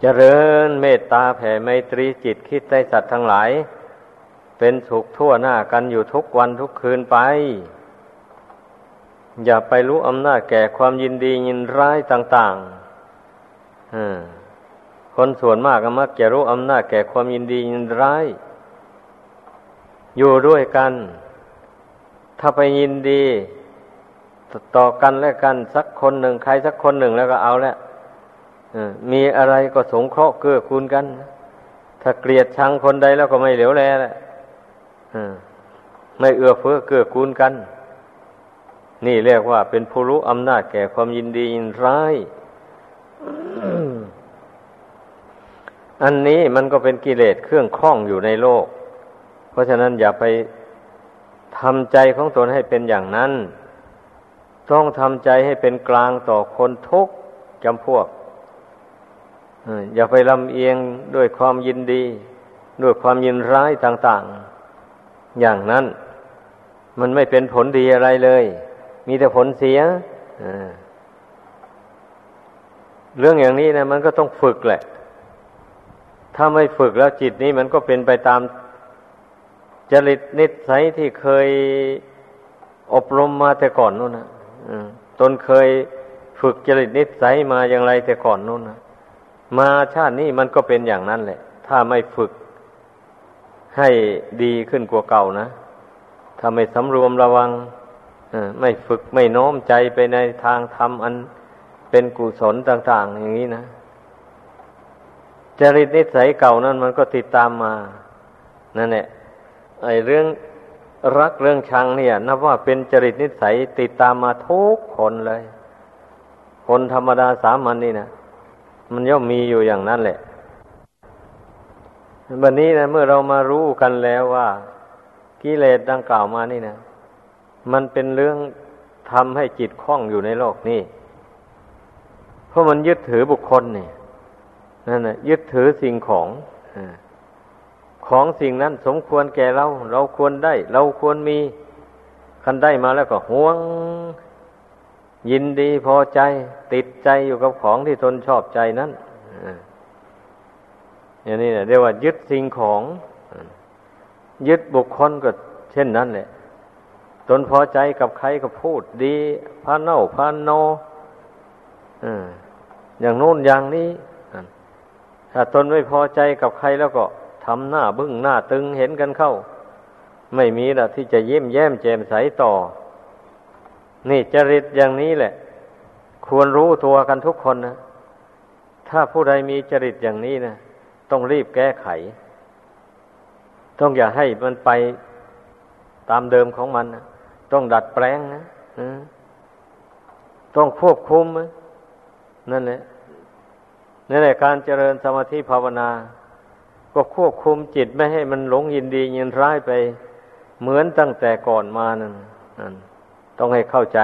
เจริญเมตตาแผ่ไมตรีจิตคิดใจสัตว์ทั้งหลาย เป็นสุขทั่วหน้ากันอยู่ทุกวันทุกคืนไป อย่าไปรู้อำนาจแก่ความยินดียินร้ายต่างๆคนส่วนมากก็มักจะรู้อำนาจแก่ความยินดียินร้าย อยู่ด้วยกัน ถ้าไปยินดีต่อกันและกันสักคนหนึ่งใครสักคนหนึ่งแล้วก็เอาแล้วมีอะไรก็สงเคราะห์เกื้อกูลกัน ถ้าเกลียดชังคนใดแล้วก็ไม่เหลียวแลแหละ ไม่เอื้อเฟื้อเกื้อกูลกัน นี่เรียกว่าเป็นผู้รู้อำนาจแก่ความยินดียินร้ายอันนี้มันก็เป็นกิเลสเครื่องคล้องอยู่ในโลก เพราะฉะนั้นอย่าไปทำใจของตนให้เป็นอย่างนั้น ต้องทำใจให้เป็นกลางต่อคนทุกจำพวกอย่าไปลำเอียงด้วยความยินดี ด้วยความยินร้ายต่าง ๆ อย่างนั้น มันไม่เป็นผลดีอะไรเลย มีแต่ผลเสียเรื่องอย่างนี้นะมันก็ต้องฝึกแหละ ถ้าไม่ฝึกแล้วจิตนี้มันก็เป็นไปตามจริตนิสัยที่เคยอบรมมาแต่ก่อนนู่นนะตนเคยฝึกจริตนิสัยมาอย่างไรแต่ก่อนนู่นนะมาชาตินี้มันก็เป็นอย่างนั้นแหละ ถ้าไม่ฝึก ให้ดีขึ้นกว่าเก่านะถ้าไม่สำรวมระวังไม่ฝึกไม่โน้มใจไปในทางธรรมอันเป็นกุศลต่าง ๆ อย่างนี้นะจริตนิสัยเก่านั้นมันก็ติดตามมา นั่นแหละไอ้เรื่องรักเรื่องชังเนี่ย นับว่าเป็นจริตนิสัยติดตามมาทุกคนเลย คนธรรมดาสามัญนนี่นะมันย่อมมีอยู่อย่างนั้นแหละ วันนี้นะเมื่อเรามารู้กันแล้วว่ากิเลสดังกล่าวมานี่นะมันเป็นเรื่องทำให้จิตคล่องอยู่ในโลกนี้เพราะมันยึดถือบุคคลนี่นั่นนะยึดถือสิ่งของของสิ่งนั้นสมควรแก่เรา เราควรได้ เราควรมีคันได้มาแล้วก็ห่วง ยินดีพอใจ ติดใจอยู่กับของที่ตนชอบใจนั้น อย่างนี้เรียกว่ายึดสิ่งของ ยึดบุคคลก็เช่นนั้นแหละตนพอใจกับใครก็พูดดีพาเน่าพานโนอย่างโน้นอย่างนี้ถ้าตนไม่พอใจกับใครแล้วก็ทำหน้าบึ้งหน้าตึงเห็นกันเข้า ไม่มีละที่จะเยิ้มแย้มแจ่มใสต่อ นี่จริตอย่างนี้แหละ ควรรู้ตัวกันทุกคนนะถ้าผู้ใดมีจริตอย่างนี้นะ ต้องรีบแก้ไข ต้องอย่าให้มันไปตามเดิมของมัน ต้องดัดแปลงนะต้องควบคุมนั่นแหละนั่นแหละการเจริญสมาธิภาวนา ก็ควบคุมจิตไม่ให้มันหลงยินดียินร้ายไป เหมือนตั้งแต่ก่อนมานั่นต้องให้เข้าใจ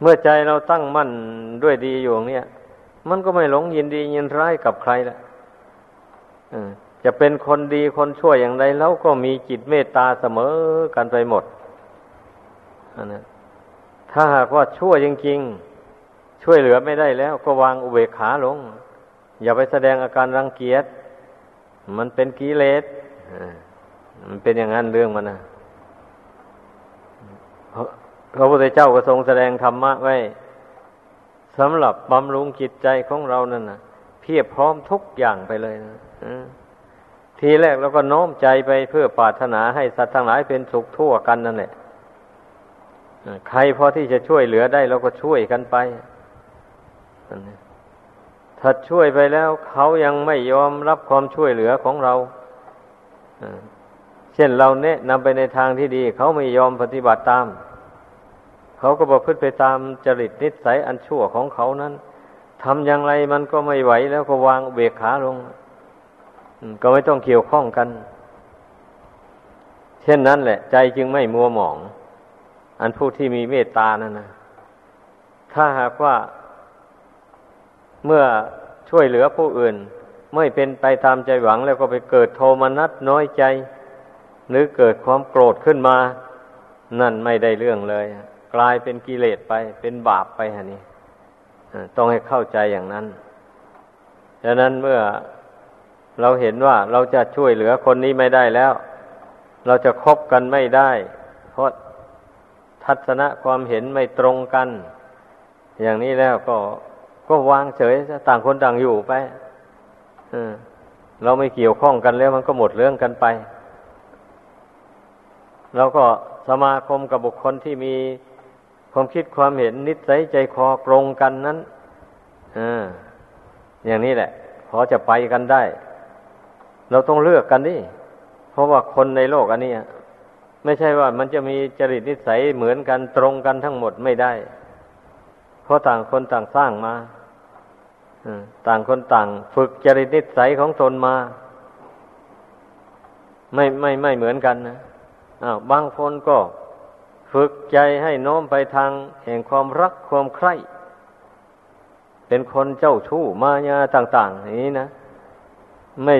เมื่อใจเราตั้งมั่นด้วยดีอยู่เนี่ย มันก็ไม่หลงยินดียินร้ายกับใครละจะเป็นคนดีคนชั่วอย่างไรแล้วก็มีจิตเมตตาเสมอกันไปหมดนะถ้าหากว่าชั่วจริงๆ ช่วยเหลือไม่ได้แล้ว ก็วางอุเบกขาลง อย่าไปแสดงอาการรังเกียจมันเป็นกิเลสมันเป็นอย่างนั้นเรื่องมันนะพระพุทธเจ้าก็ทรงแสดงธรรมะไว้ สำหรับบำรุงจิตใจของเรานั่นนะเพียบพร้อมทุกอย่างไปเลยนะทีแรกเราก็โน้มใจไปเพื่อปรารถนาให้สัตว์ทั้งหลายเป็นสุขทั่วกันนั่นแหละใครพอที่จะช่วยเหลือได้เราก็ช่วยกันไปถ้าช่วยไปแล้วเขายังไม่ยอมรับความช่วยเหลือของเราเช่นเราเนะนำไปในทางที่ดี เขาไม่ยอมปฏิบัติตาม เขาก็บอกพึ่ไปตามจริตนิสัยอันชั่วของเขานั้นทำอย่างไรมันก็ไม่ไหวแล้วก็วางเบกขาลง ก็ไม่ต้องเกี่ยวข้องกัน เช่นนั้นแหละ ใจจึงไม่มัวหมอง อันผู้ที่มีเมตตานั่นนะถ้าหากว่า เมื่อช่วยเหลือผู้อื่น ไม่เป็นไปตามใจหวังแล้วก็ไปเกิดโทมนัสน้อยใจ หรือเกิดความโกรธขึ้นมา นั่นไม่ได้เรื่องเลย กลายเป็นกิเลสไป เป็นบาปไปฮะนี่ต้องให้เข้าใจอย่างนั้นดังนั้นเมื่อเราเห็นว่าเราจะช่วยเหลือคนนี้ไม่ได้แล้ว เราจะคบกันไม่ได้ เพราะทัศนะความเห็นไม่ตรงกัน อย่างนี้แล้วก็ก็วางเฉยต่างคนต่างอยู่ไปเราไม่เกี่ยวข้องกันแล้วมันก็หมดเรื่องกันไป แล้วก็สมาคมกับบุคคลที่มี ความคิดความเห็นนิสัยใจคอตรงกันนั้นออย่างนี้แหละ พอจะไปกันได้ เราต้องเลือกกันดิเพราะว่าคนในโลกอันนี้ไม่ใช่ว่ามันจะมีจริตนิสัยเหมือนกันตรงกันทั้งหมดไม่ได้ เพราะต่างคนต่างสร้างมาต่างคนต่าง ฝึกจริตนิสัยของตนมา ไม่ไม่ไม่เหมือนกันนะอ้าวบางคนก็ ฝึกใจให้โน้มไปทางแห่งความรักความใคร่ เป็นคนเจ้าชู้มายาต่าง ๆ อย่างนี้นะ ไม่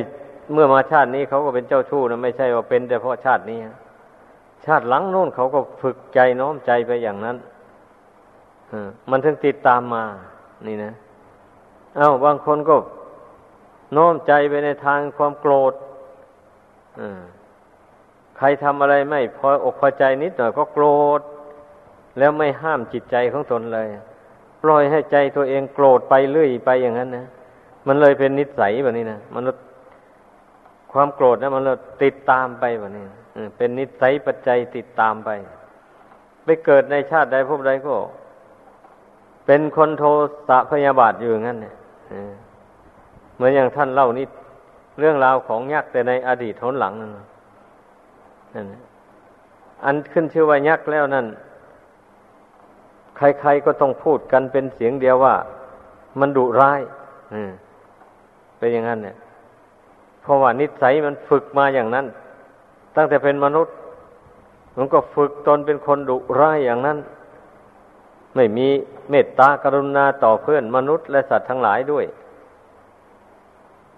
เมื่อมาชาตินี้เขาก็เป็นเจ้าชู้นะไม่ใช่ว่าเป็นแต่เพราะชาตินี้ชาติหลังโน้นเขาก็ฝึกใจน้อมใจไปอย่างนั้นมันถึงติดตามมา นี่นะ เอา้าบางคนก็น้อมใจไปในทางความโกรธ ใครทำอะไรไม่พออกพอใจนิดหน่อยก็โกรธ แล้วไม่ห้ามจิตใจของตนเลย ปล่อยให้ใจตัวเองโกรธไปเรื่อยไปอย่างนั้นนะมันเลยเป็นนิสัยแบบนี้นะมันความโกรธนะมันติดตามไปแบบนี้เป็นนิสัยปัจจัยติดตามไป ไปเกิดในชาติใดพบใดก็ เป็นคนโทสะพยาบาทอยู่งั้นเนี่ยเหมือนอย่างท่านเล่านิดเรื่องราวของยักษ์แต่ในอดีตทนหลังนั่น อันขึ้นชื่อว่ายักษ์แล้วนั่น ใครๆก็ต้องพูดกันเป็นเสียงเดียวว่า มันดุร้ายเป็นอย่างนั้นเนี่ยเพราะว่านิสัยมันฝึกมาอย่างนั้น ตั้งแต่เป็นมนุษย์ มันก็ฝึกตนเป็นคนดุร้ายอย่างนั้น ไม่มีเมตตากรุณาต่อเพื่อนมนุษย์และสัตว์ทั้งหลายด้วย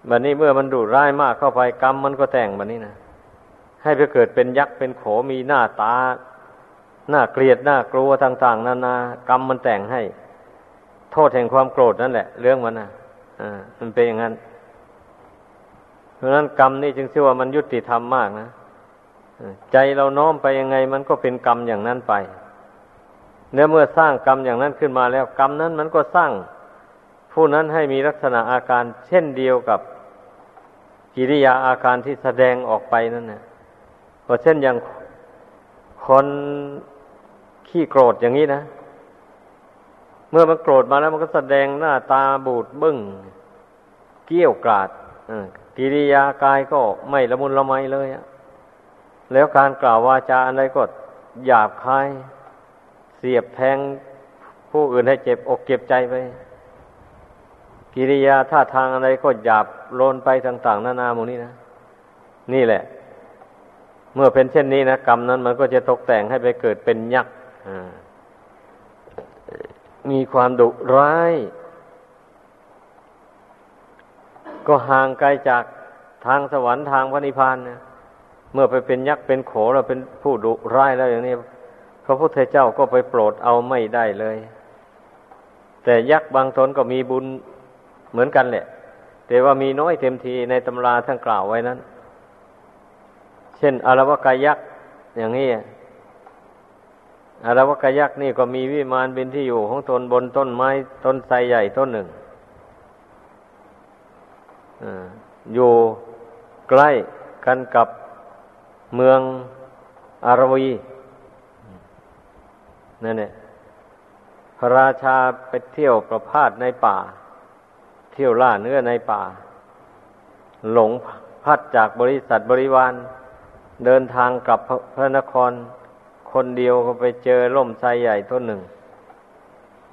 บัดนนี้เมื่อมันดุร้ายมากเข้าไปกรรมมันก็แต่งบัดนนี้นะ ให้ไปเกิดเป็นยักษ์เป็นโขมีหน้าตา หน่าเกลียดหน่ากลัวต่าง ๆ นานากรรมมันแต่งให้ โทษแห่งความโกรธนั่นแหละ เรื่องมันนะอ่ามันเป็นอย่างนั้น เพราะนั้นกรรมนี่จึงชื่อว่ามันยุติธรรมมากนะใจเราน้อมไปยังไง มันก็เป็นกรรมอย่างนั้นไปเนื้อเมื่อสร้างกรรมอย่างนั้นขึ้นมาแล้วกรรมนั้นมันก็สร้าง ผู้นั้นให้มีลักษณะอาการเช่นเดียวกับกิริยาอาการที่แสดงออกไปนั่นนะ ก็เช่นอย่างคนขี้โกรธอย่างนี้นะ เมื่อมันโกรธมาแล้วมันก็แสดงหน้าตาบูดบึง้งเกี้ยวกราดกิริยากายก็ไม่ละมุนละไมเลยแล้วการกล่าววาจาอะไรก็หยาบคาย เสียบแทงผู้อื่นให้เจ็บอกเจ็บใจไป กิริยาท่าทางอะไรก็หยาบโลนไปต่าง ๆ นานาหมูนี้นะ นี่แหละ เมื่อเป็นเช่นนี้นะกรรมนั้นมันก็จะตกแต่งให้ไปเกิดเป็นยักษ์มีความดุร้าย ก็ห่างไกลจากทางสวรรค์ทางพระนิพพานนะเมื่อไปเป็นยักษ์เป็นโขเราเป็นผู้ดุร้ายแล้วอย่างนี้พระพุทธเจ้าก็ไปโปรดเอาไม่ได้เลย แต่ยักษ์บางตนก็มีบุญเหมือนกันแหละ แต่ว่ามีน้อยเต็มทีในตำราท่านกล่าวไว้นั้น เช่นอารวกายักษ์อย่างนี้อารวกายักษ์นี่ก็มีวิมานเป็นที่อยู่ของตนบนต้นไม้ต้นไทรใหญ่ต้นหนึ่งอยู่ใกล้กันกับเมืองอารวีนั่นแหละพระราชาไปเที่ยวประพาสในป่า เที่ยวล่าเนื้อในป่า หลงพัดจากบริษัทบริวาร เดินทางกลับพระนครคนเดียวก็ไปเจอร่มไทรใหญ่ต้นหนึ่ง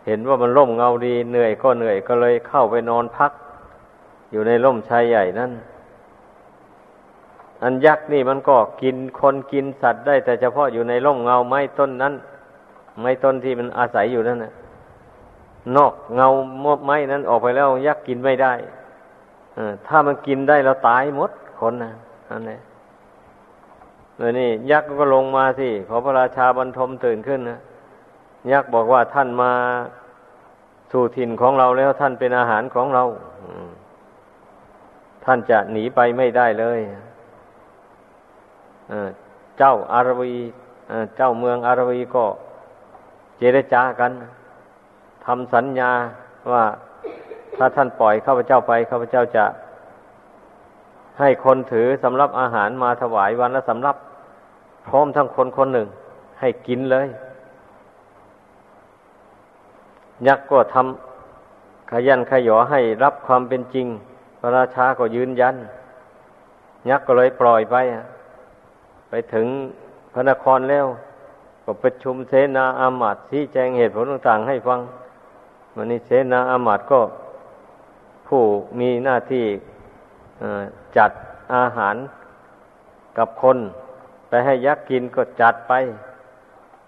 เห็นว่ามันร่มเงาดีเหนื่อยก็เหนื่อยก็เลยเข้าไปนอนพัก อยู่ในร่มไทรใหญ่นั่น อันยักษ์นี่มันก็กินคนกินสัตว์ได้ แต่เฉพาะอยู่ในร่มเงาไม้ต้นนั้น ไม้ต้นที่มันอาศัยอยู่นั่นนะนอกเงามดไม้นั้นออกไปแล้วยักษ์กินไม่ได้ถ้ามันกินได้เราตายหมดคนนะอันนี้ เออนี่ยักษ์ก็ลงมาสิขอพระราชาบรรทมตื่นขึ้นนะยักษ์บอกว่าท่านมาสู่ถิ่นของเราแล้วท่านเป็นอาหารของเราท่านจะหนีไปไม่ได้เลยเจ้าอารวีเจ้าเมืองอารวีก็เจรจากันทำสัญญาว่าถ้าท่านปล่อยข้าพเจ้าไปข้าพเจ้าจะให้คนถือสำรับอาหารมาถวายวันละสำรับ พร้อมทั้งคนคนหนึ่ง ให้กินเลย ยักษ์ก็ทำขยันขยอให้รับความเป็นจริง พระราชาก็ยืนยัน ยักษ์ก็เลยปล่อยไป ไปถึงพระนครแล้ว ก็ประชุมเสนาอามาตย์ชี้แจงเหตุผลต่างๆ ให้ฟังวันนี้เสนาอามาตย์ก็ผู้มีหน้าที่จัดอาหารกับคน ไปให้ยักษ์กินก็จัดไป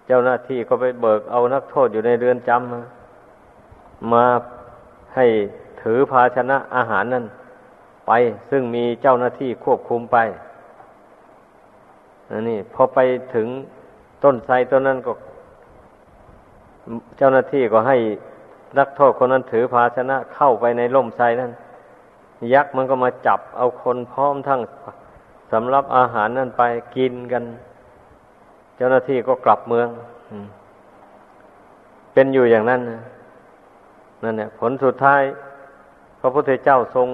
เจ้าหน้าที่ก็ไปเบิกเอานักโทษอยู่ในเรือนจำมาให้ถือภาชนะอาหารนั้นไป ซึ่งมีเจ้าหน้าที่ควบคุมไปนนี้พอไปถึงต้นไทรต้นนั้นก็ เจ้าหน้าที่ก็ให้นักโทษคนนั้นถือภาชนะเข้าไปในร่มไทรนั้นยักษ์มันก็มาจับเอาคนพร้อมทั้ง สำรับอาหารนั่นไปกินกัน เจ้าหน้าที่ก็กลับเมืองเป็นอยู่อย่างนั้นนั่นเนี่ยผลสุดท้าย พระพุทธเจ้าทรง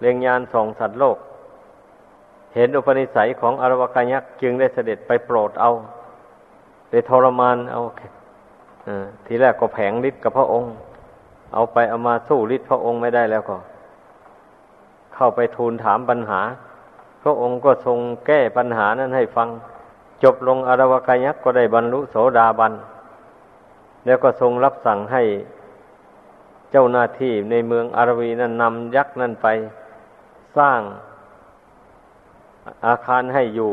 เลียงยานส่องสัตว์โลก เห็นอุปนิสัยของอรวกายักษ์จึงได้เสด็จไปโปรดเอา ไปทรมานเอาทีแรกก็แผงฤทธิ์กับพระองค์ เอาไปเอามาสู้ฤทธิ์พระองค์ไม่ได้แล้วก็ เข้าไปทูลถามปัญหา พระองค์ก็ทรงแก้ปัญหานั้นให้ฟัง จบลงอรวกายักษ์ก็ได้บรรลุโสดาบัน แล้วก็ทรงรับสั่งให้เจ้าหน้าที่ในเมืองอารวีนั้นนำยักษ์นั้นไป สร้างอาคารให้อยู่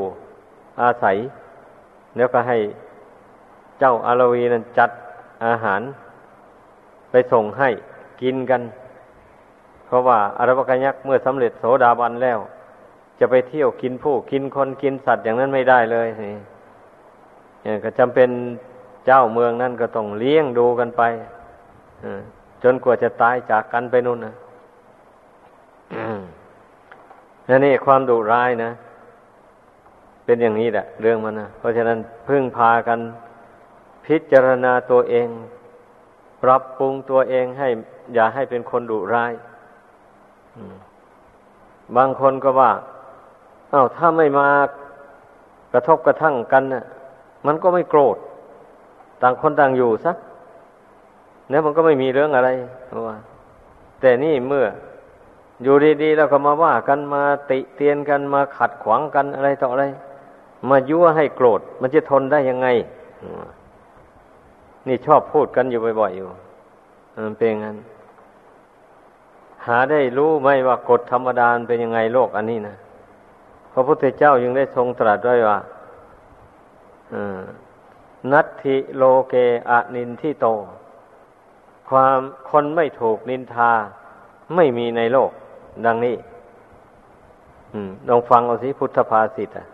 อาศัย แล้วก็ให้เจ้าอารวีนั้นจัดอาหาร ไปส่งให้กินกัน เพราะว่าอารวกายักษ์เมื่อสำเร็จโสดาบันแล้ว จะไปเที่ยวกินผู้กินคนกินสัตว์อย่างนั้นไม่ได้เลยนี่ก็จำเป็นเจ้าเมืองนั้นก็ต้องเลี้ยงดูกันไปจนกว่าจะตายจากกันไปนู่นนะนั่นนี่ความดุร้ายนะ เป็นอย่างนี้แหละเรื่องมันนะเพราะฉะนั้นพึ่งพากันพิจารณาตัวเอง ปรับปรุงตัวเองให้ อย่าให้เป็นคนดุร้ายบางคนก็ว่า อา้าวถ้าไม่มากระทบกระทั่งกันนะ่ะ มันก็ไม่โกรธ ต่างคนต่างอยู่สักเนี่ยมันก็ไม่มีเรื่องอะไรว่าแต่นี่เมื่ออยู่ดีๆแล้วก็มาว่ากันมาติเตียนกันมาขัดขวางกันอะไรต่ออะไร มายั่วให้โกรธ มันจะทนได้ยังไง นี่ชอบพูดกันอยู่บ่อยๆอยู่มันเป็นงั้น หาได้รู้ไหมว่ากฎธรรมดาเป็นยังไงโลกอันนี้นะ พระพุทธเจ้ายังได้ทรงตรัสไว้ว่านัตถิโลเกอะนินที่โต ความคนไม่ถูกนินทาไม่มีในโลก ดังนี้ลองฟังเอาสิพุทธภาษิตอะ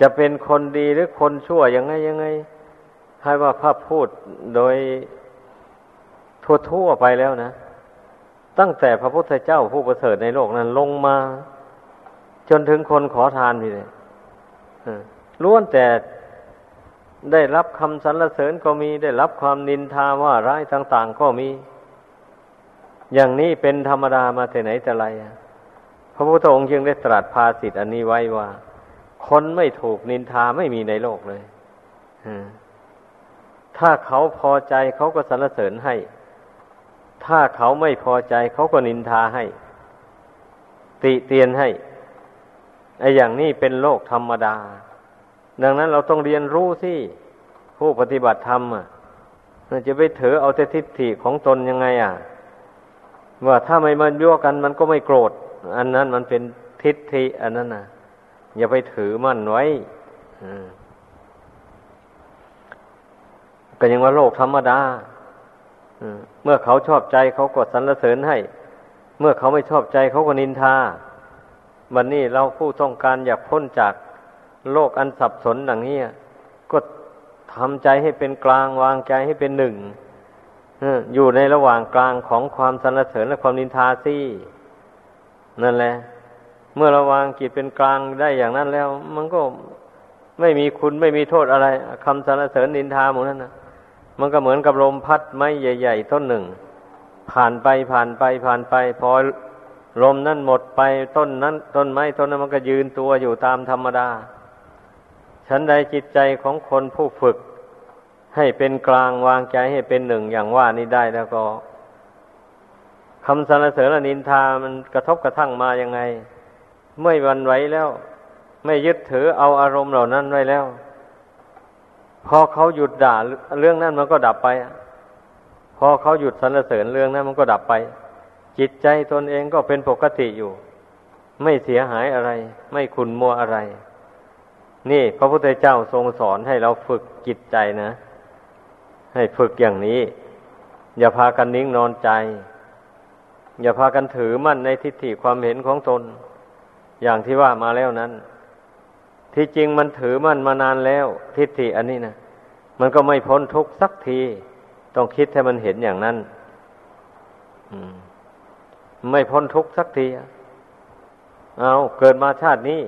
จะเป็นคนดีหรือคนชั่วยังไงยังไง ให้ว่าพระพูดโดยทั่วๆไปแล้วนะ ตั้งแต่พระพุทธเจ้าผู้ประเสริฐในโลกนั้นลงมา จนถึงคนขอทานนี่เลยล้วนแต่ได้รับคำสรรเสริญก็มีได้รับความนินทาว่าร้ายต่าง ๆ ก็มี อย่างนี้เป็นธรรมดามาแต่ไหนแต่ไรพระพุทธองค์ยังได้ตรัสภาสิทธิอันนี้ไว้ว่า คนไม่ถูกนินทาไม่มีในโลกเลยถ้าเขาพอใจเขาก็สรรเสริญให้ ถ้าเขาไม่พอใจเขาก็นินทาให้ ติเตียนให้ ไอ้อย่างนี้เป็นโลกธรรมดา ดังนั้นเราต้องเรียนรู้สิผู้ปฏิบัติธรรมอะจะไปถือเอาแต่ทิฏฐิของตนยังไง อะ ว่าถ้าไม่มันยั่วกันมันก็ไม่โกรธ อันนั้นมันเป็นทิฏฐิอันนั้นนะอย่าไปถือมั่นไว้ก็ยังว่าโลกธรรมดาเมื่อเขาชอบใจเขากดสรรเสริญให้ เมื่อเขาไม่ชอบใจเขาก็นินทา วันนี้เราผู้ต้องการอยากพ้นจากโลกอันสับสนอย่างนี้ก็ทำใจให้เป็นกลางวางใจให้เป็นหนึ่งอยู่ในระหว่างกลางของความสรรเสริญและความนินทาซี่นั่นแหละ เมื่อระวางจิตเป็นกลางได้อย่างนั้นแล้ว มันก็ไม่มีคุณไม่มีโทษอะไรคำสรรเสริญนินทาหมดนั้นนะมันก็เหมือนกับลมพัดไม้ใหญ่ ๆ ต้นหนึ่ งผ่านไปผ่านไปผ่านไปพอ ลมนั้นหมดไปต้นนั้น ต้นไม้ต้นนั้นมันก็ยืนตัวอยู่ตามธรรมดา ฉันใดจิตใจของคนผู้ฝึก ให้เป็นกลางวางใจให้เป็นหนึ่งอย่างว่านี้ได้แล้วก็คำสรรเสริญนินทามันกระทบกระทั่งมายังไง ไม่วันไหวแล้ว ไม่ยึดถือเอาอารมณ์เหล่านั้นไว้แล้ว พอเขาหยุดด่าเรื่องนั้นมันก็ดับไป พอเขาหยุดสรรเสริญเรื่องนั้นมันก็ดับไป จิตใจตนเองก็เป็นปกติอยู่ ไม่เสียหายอะไร ไม่ขุนมัวอะไร นี่พระพุทธเจ้าทรงสอนให้เราฝึกจิตใจนะ ให้ฝึกอย่างนี้ อย่าพากันนิ่งนอนใจ อย่าพากันถือมั่นในทิฏฐิความเห็นของตน อย่างที่ว่ามาแล้วนั้น ที่จริงมันถือมั่นมานานแล้ว ทิฏฐิอันนี้นะมันก็ไม่พ้นทุกสักที ต้องคิดให้มันเห็นอย่างนั้น ไม่พ้นทุกสักทีเอาเกิดมาชาตินี้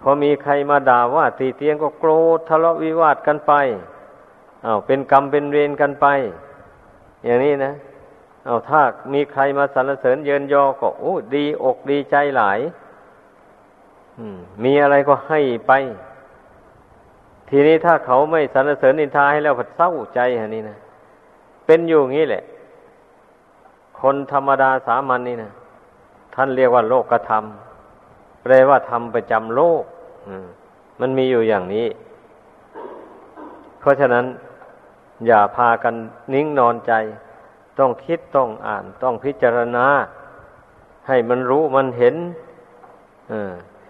พอมีใครมาด่าว่าตีเตียงก็โกรธทะเลาะวิวาทกันไปเอาเป็นกรรมเป็นเวรกันไป อย่างนี้นะเอาถ้ามีใครมาสรรเสริญเยินยอก็โอ้ดีอกดีใจหลายมีอะไรก็ให้ไป ทีนี้ถ้าเขาไม่สรรเสริญนินทาให้แล้วผัดเศร้าใจฮะนี่นะเป็นอยู่งี้แหละ คนธรรมดาสามัญนนี่นะท่านเรียกว่าโลกกระทำแปลว่าทำประจำโลกมันมีอยู่อย่างนี้ เพราะฉะนั้น อย่าพากันนิ่งนอนใจ ต้องคิดต้องอ่าน ต้องพิจารณา ให้มันรู้มันเห็น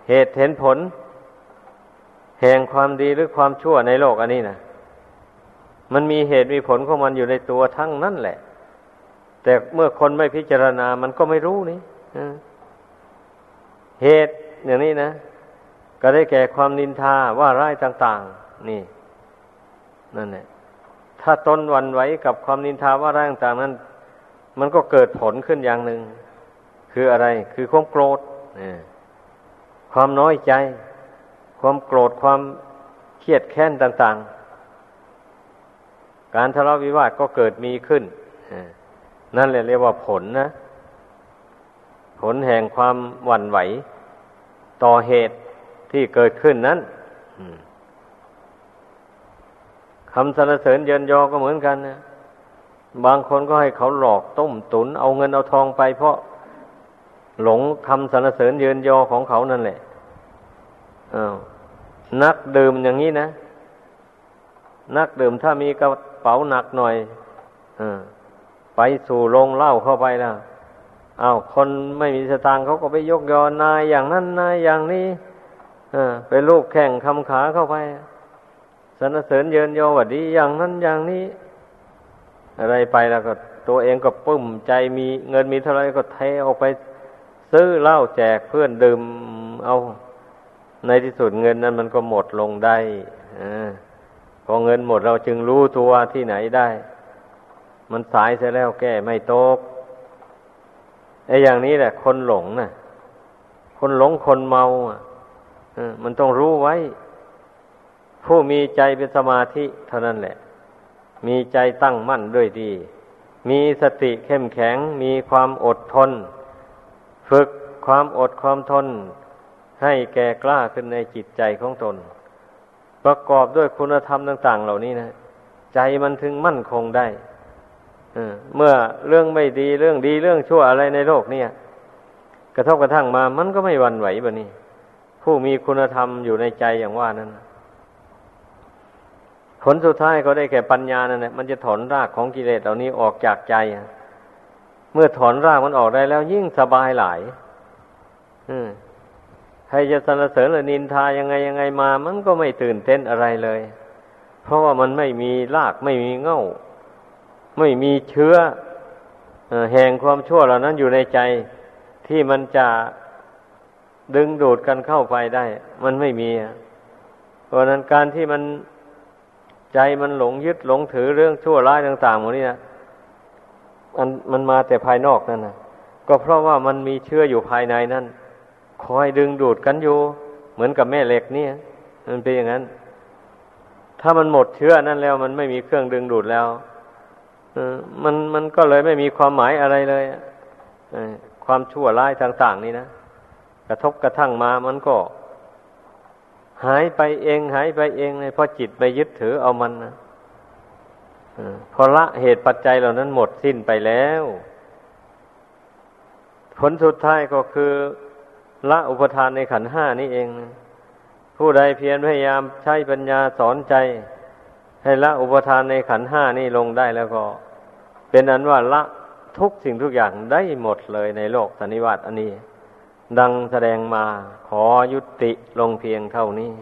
เหตุเห็นผล แห่งความดีหรือความชั่วในโลกอันนี้นะมันมีเหตุมีผลของมันอยู่ในตัวทั้งนั่นแหละ แต่เมื่อคนไม่พิจารณามันก็ไม่รู้นี่เหตุอย่างนี้นะ ก็ได้แก่ความนินทาว่าร้ายต่าง ๆ นี่ นั่นแหละถ้าตนวันไหวกับความนินทาว่าร่างต่างนั้น มันก็เกิดผลขึ้นอย่างหนึ่ง คืออะไร คือความโกรธความน้อยใจ ความโกรธความเครียดแค้นต่าง ๆ การทะเลาะวิวาทก็เกิดมีขึ้น นั่นแหละเรียกว่าผลนะ ผลแห่งความหวั่นไหว ต่อเหตุที่เกิดขึ้นนั้นคำสรรเสริญเยินยอก็เหมือนกันนะบางคนก็ให้เขาหลอกต้มตุน เอาเงินเอาทองไป เพราะหลงคำสรรเสริญเยินยอของเขานั่นแหละอา้าวนักดื่มอย่างนี้นะ นักดื่มถ้ามีกระเป๋าหนักหน่อยอ ไปสู่โรงเหล้าเข้าไปแล้วอา้าวคนไม่มีสตางค์เขาก็ไปยกยอนายอย่างนั้นนายอย่างนี้ไปลูกแข่งคำขาเข้าไปสรรเสริญเยินยอว่าดีอย่างนั้นอย่างนี้ อะไรไปแล้วก็ ตัวเองก็ปึ้มใจมีเงินมีเท่าไรก็เทออกไป ซื้อเหล้าแจกเพื่อนดื่มเอาในที่สุดเงินนั้นมันก็หมดลงได้อพอเงินหมดเราจึงรู้ตัวที่ไหนได้ มันสายเสียแล้วแก้ไม่ตกไอ้อย่างนี้แหละ คนหลงนะ่ะ คนหลงคนเมาอะมันต้องรู้ไว้ ผู้มีใจเป็นสมาธิเท่านั้นแหละ มีใจตั้งมั่นด้วยดี มีสติเข้มแข็ง มีความอดทน ฝึกความอดความทน ให้แก่กล้าขึ้นในจิตใจของตน ประกอบด้วยคุณธรรมต่าง ๆ เหล่านี้นะ ใจมันถึงมั่นคงได้ เมื่อเรื่องไม่ดีเรื่องดีเรื่องชั่วอะไรในโลกเนี่ย กระทบกระทั่งมามันก็ไม่วันไหวบะนี่ผู้มีคุณธรรมอยู่ในใจอย่างว่านั้นผลสุดท้ายก็ได้แก่ปัญญานั่นแหละมันจะถอนรากของกิเลสเหล่านี้ออกจากใจเมื่อถอนรากมันออกได้แล้ว ยิ่งสบายหลายใครจะสรรเสริญหรือนินทายังไงยังไงมา มันก็ไม่ตื่นเต้นอะไรเลย เพราะว่ามันไม่มีรากไม่มีเง่า ไม่มีเชื้อแห่งความชั่วเหล่านั้นอยู่ในใจที่มันจะดึงดูดกันเข้าไปได้ มันไม่มีเพราะนั้นการที่มันใจมันหลงยึดหลงถือเรื่องชั่วร้ายต่างๆหมดนี่นะมันมันมาแต่ภายนอกนั่นนะก็เพราะว่ามันมีเชื้ออยู่ภายในนั่นคอยดึงดูดกันอยู่ เหมือนกับแม่เหล็กนี่มันเป็นอย่างนั้น ถ้ามันหมดเชื้อนั่นแล้ว มันไม่มีเครื่องดึงดูดแล้ว มันมันก็เลยไม่มีความหมายอะไรเลยความชั่วร้ายต่าง ๆ นี่นะกระทบกระทั่งมามันก็ หายไปเอง หายไปเองเลยเพราะจิตไปยึดถือเอามันนะพอละเหตุปัจจัยเหล่านั้นหมดสิ้นไปแล้ว ผลสุดท้ายก็คือ ละอุปทานในขันห้านี่เอง ผู้ใดเพียรพยายามใช้ปัญญาสอนใจ ให้ละอุปทานในขันห้านี่ลงได้แล้วก็ เป็นอันว่าละทุกสิ่งทุกอย่างได้หมดเลยในโลกสันนิวัตอันนี้ ดังแสดงมาขอยุติลงเพียงเท่านี้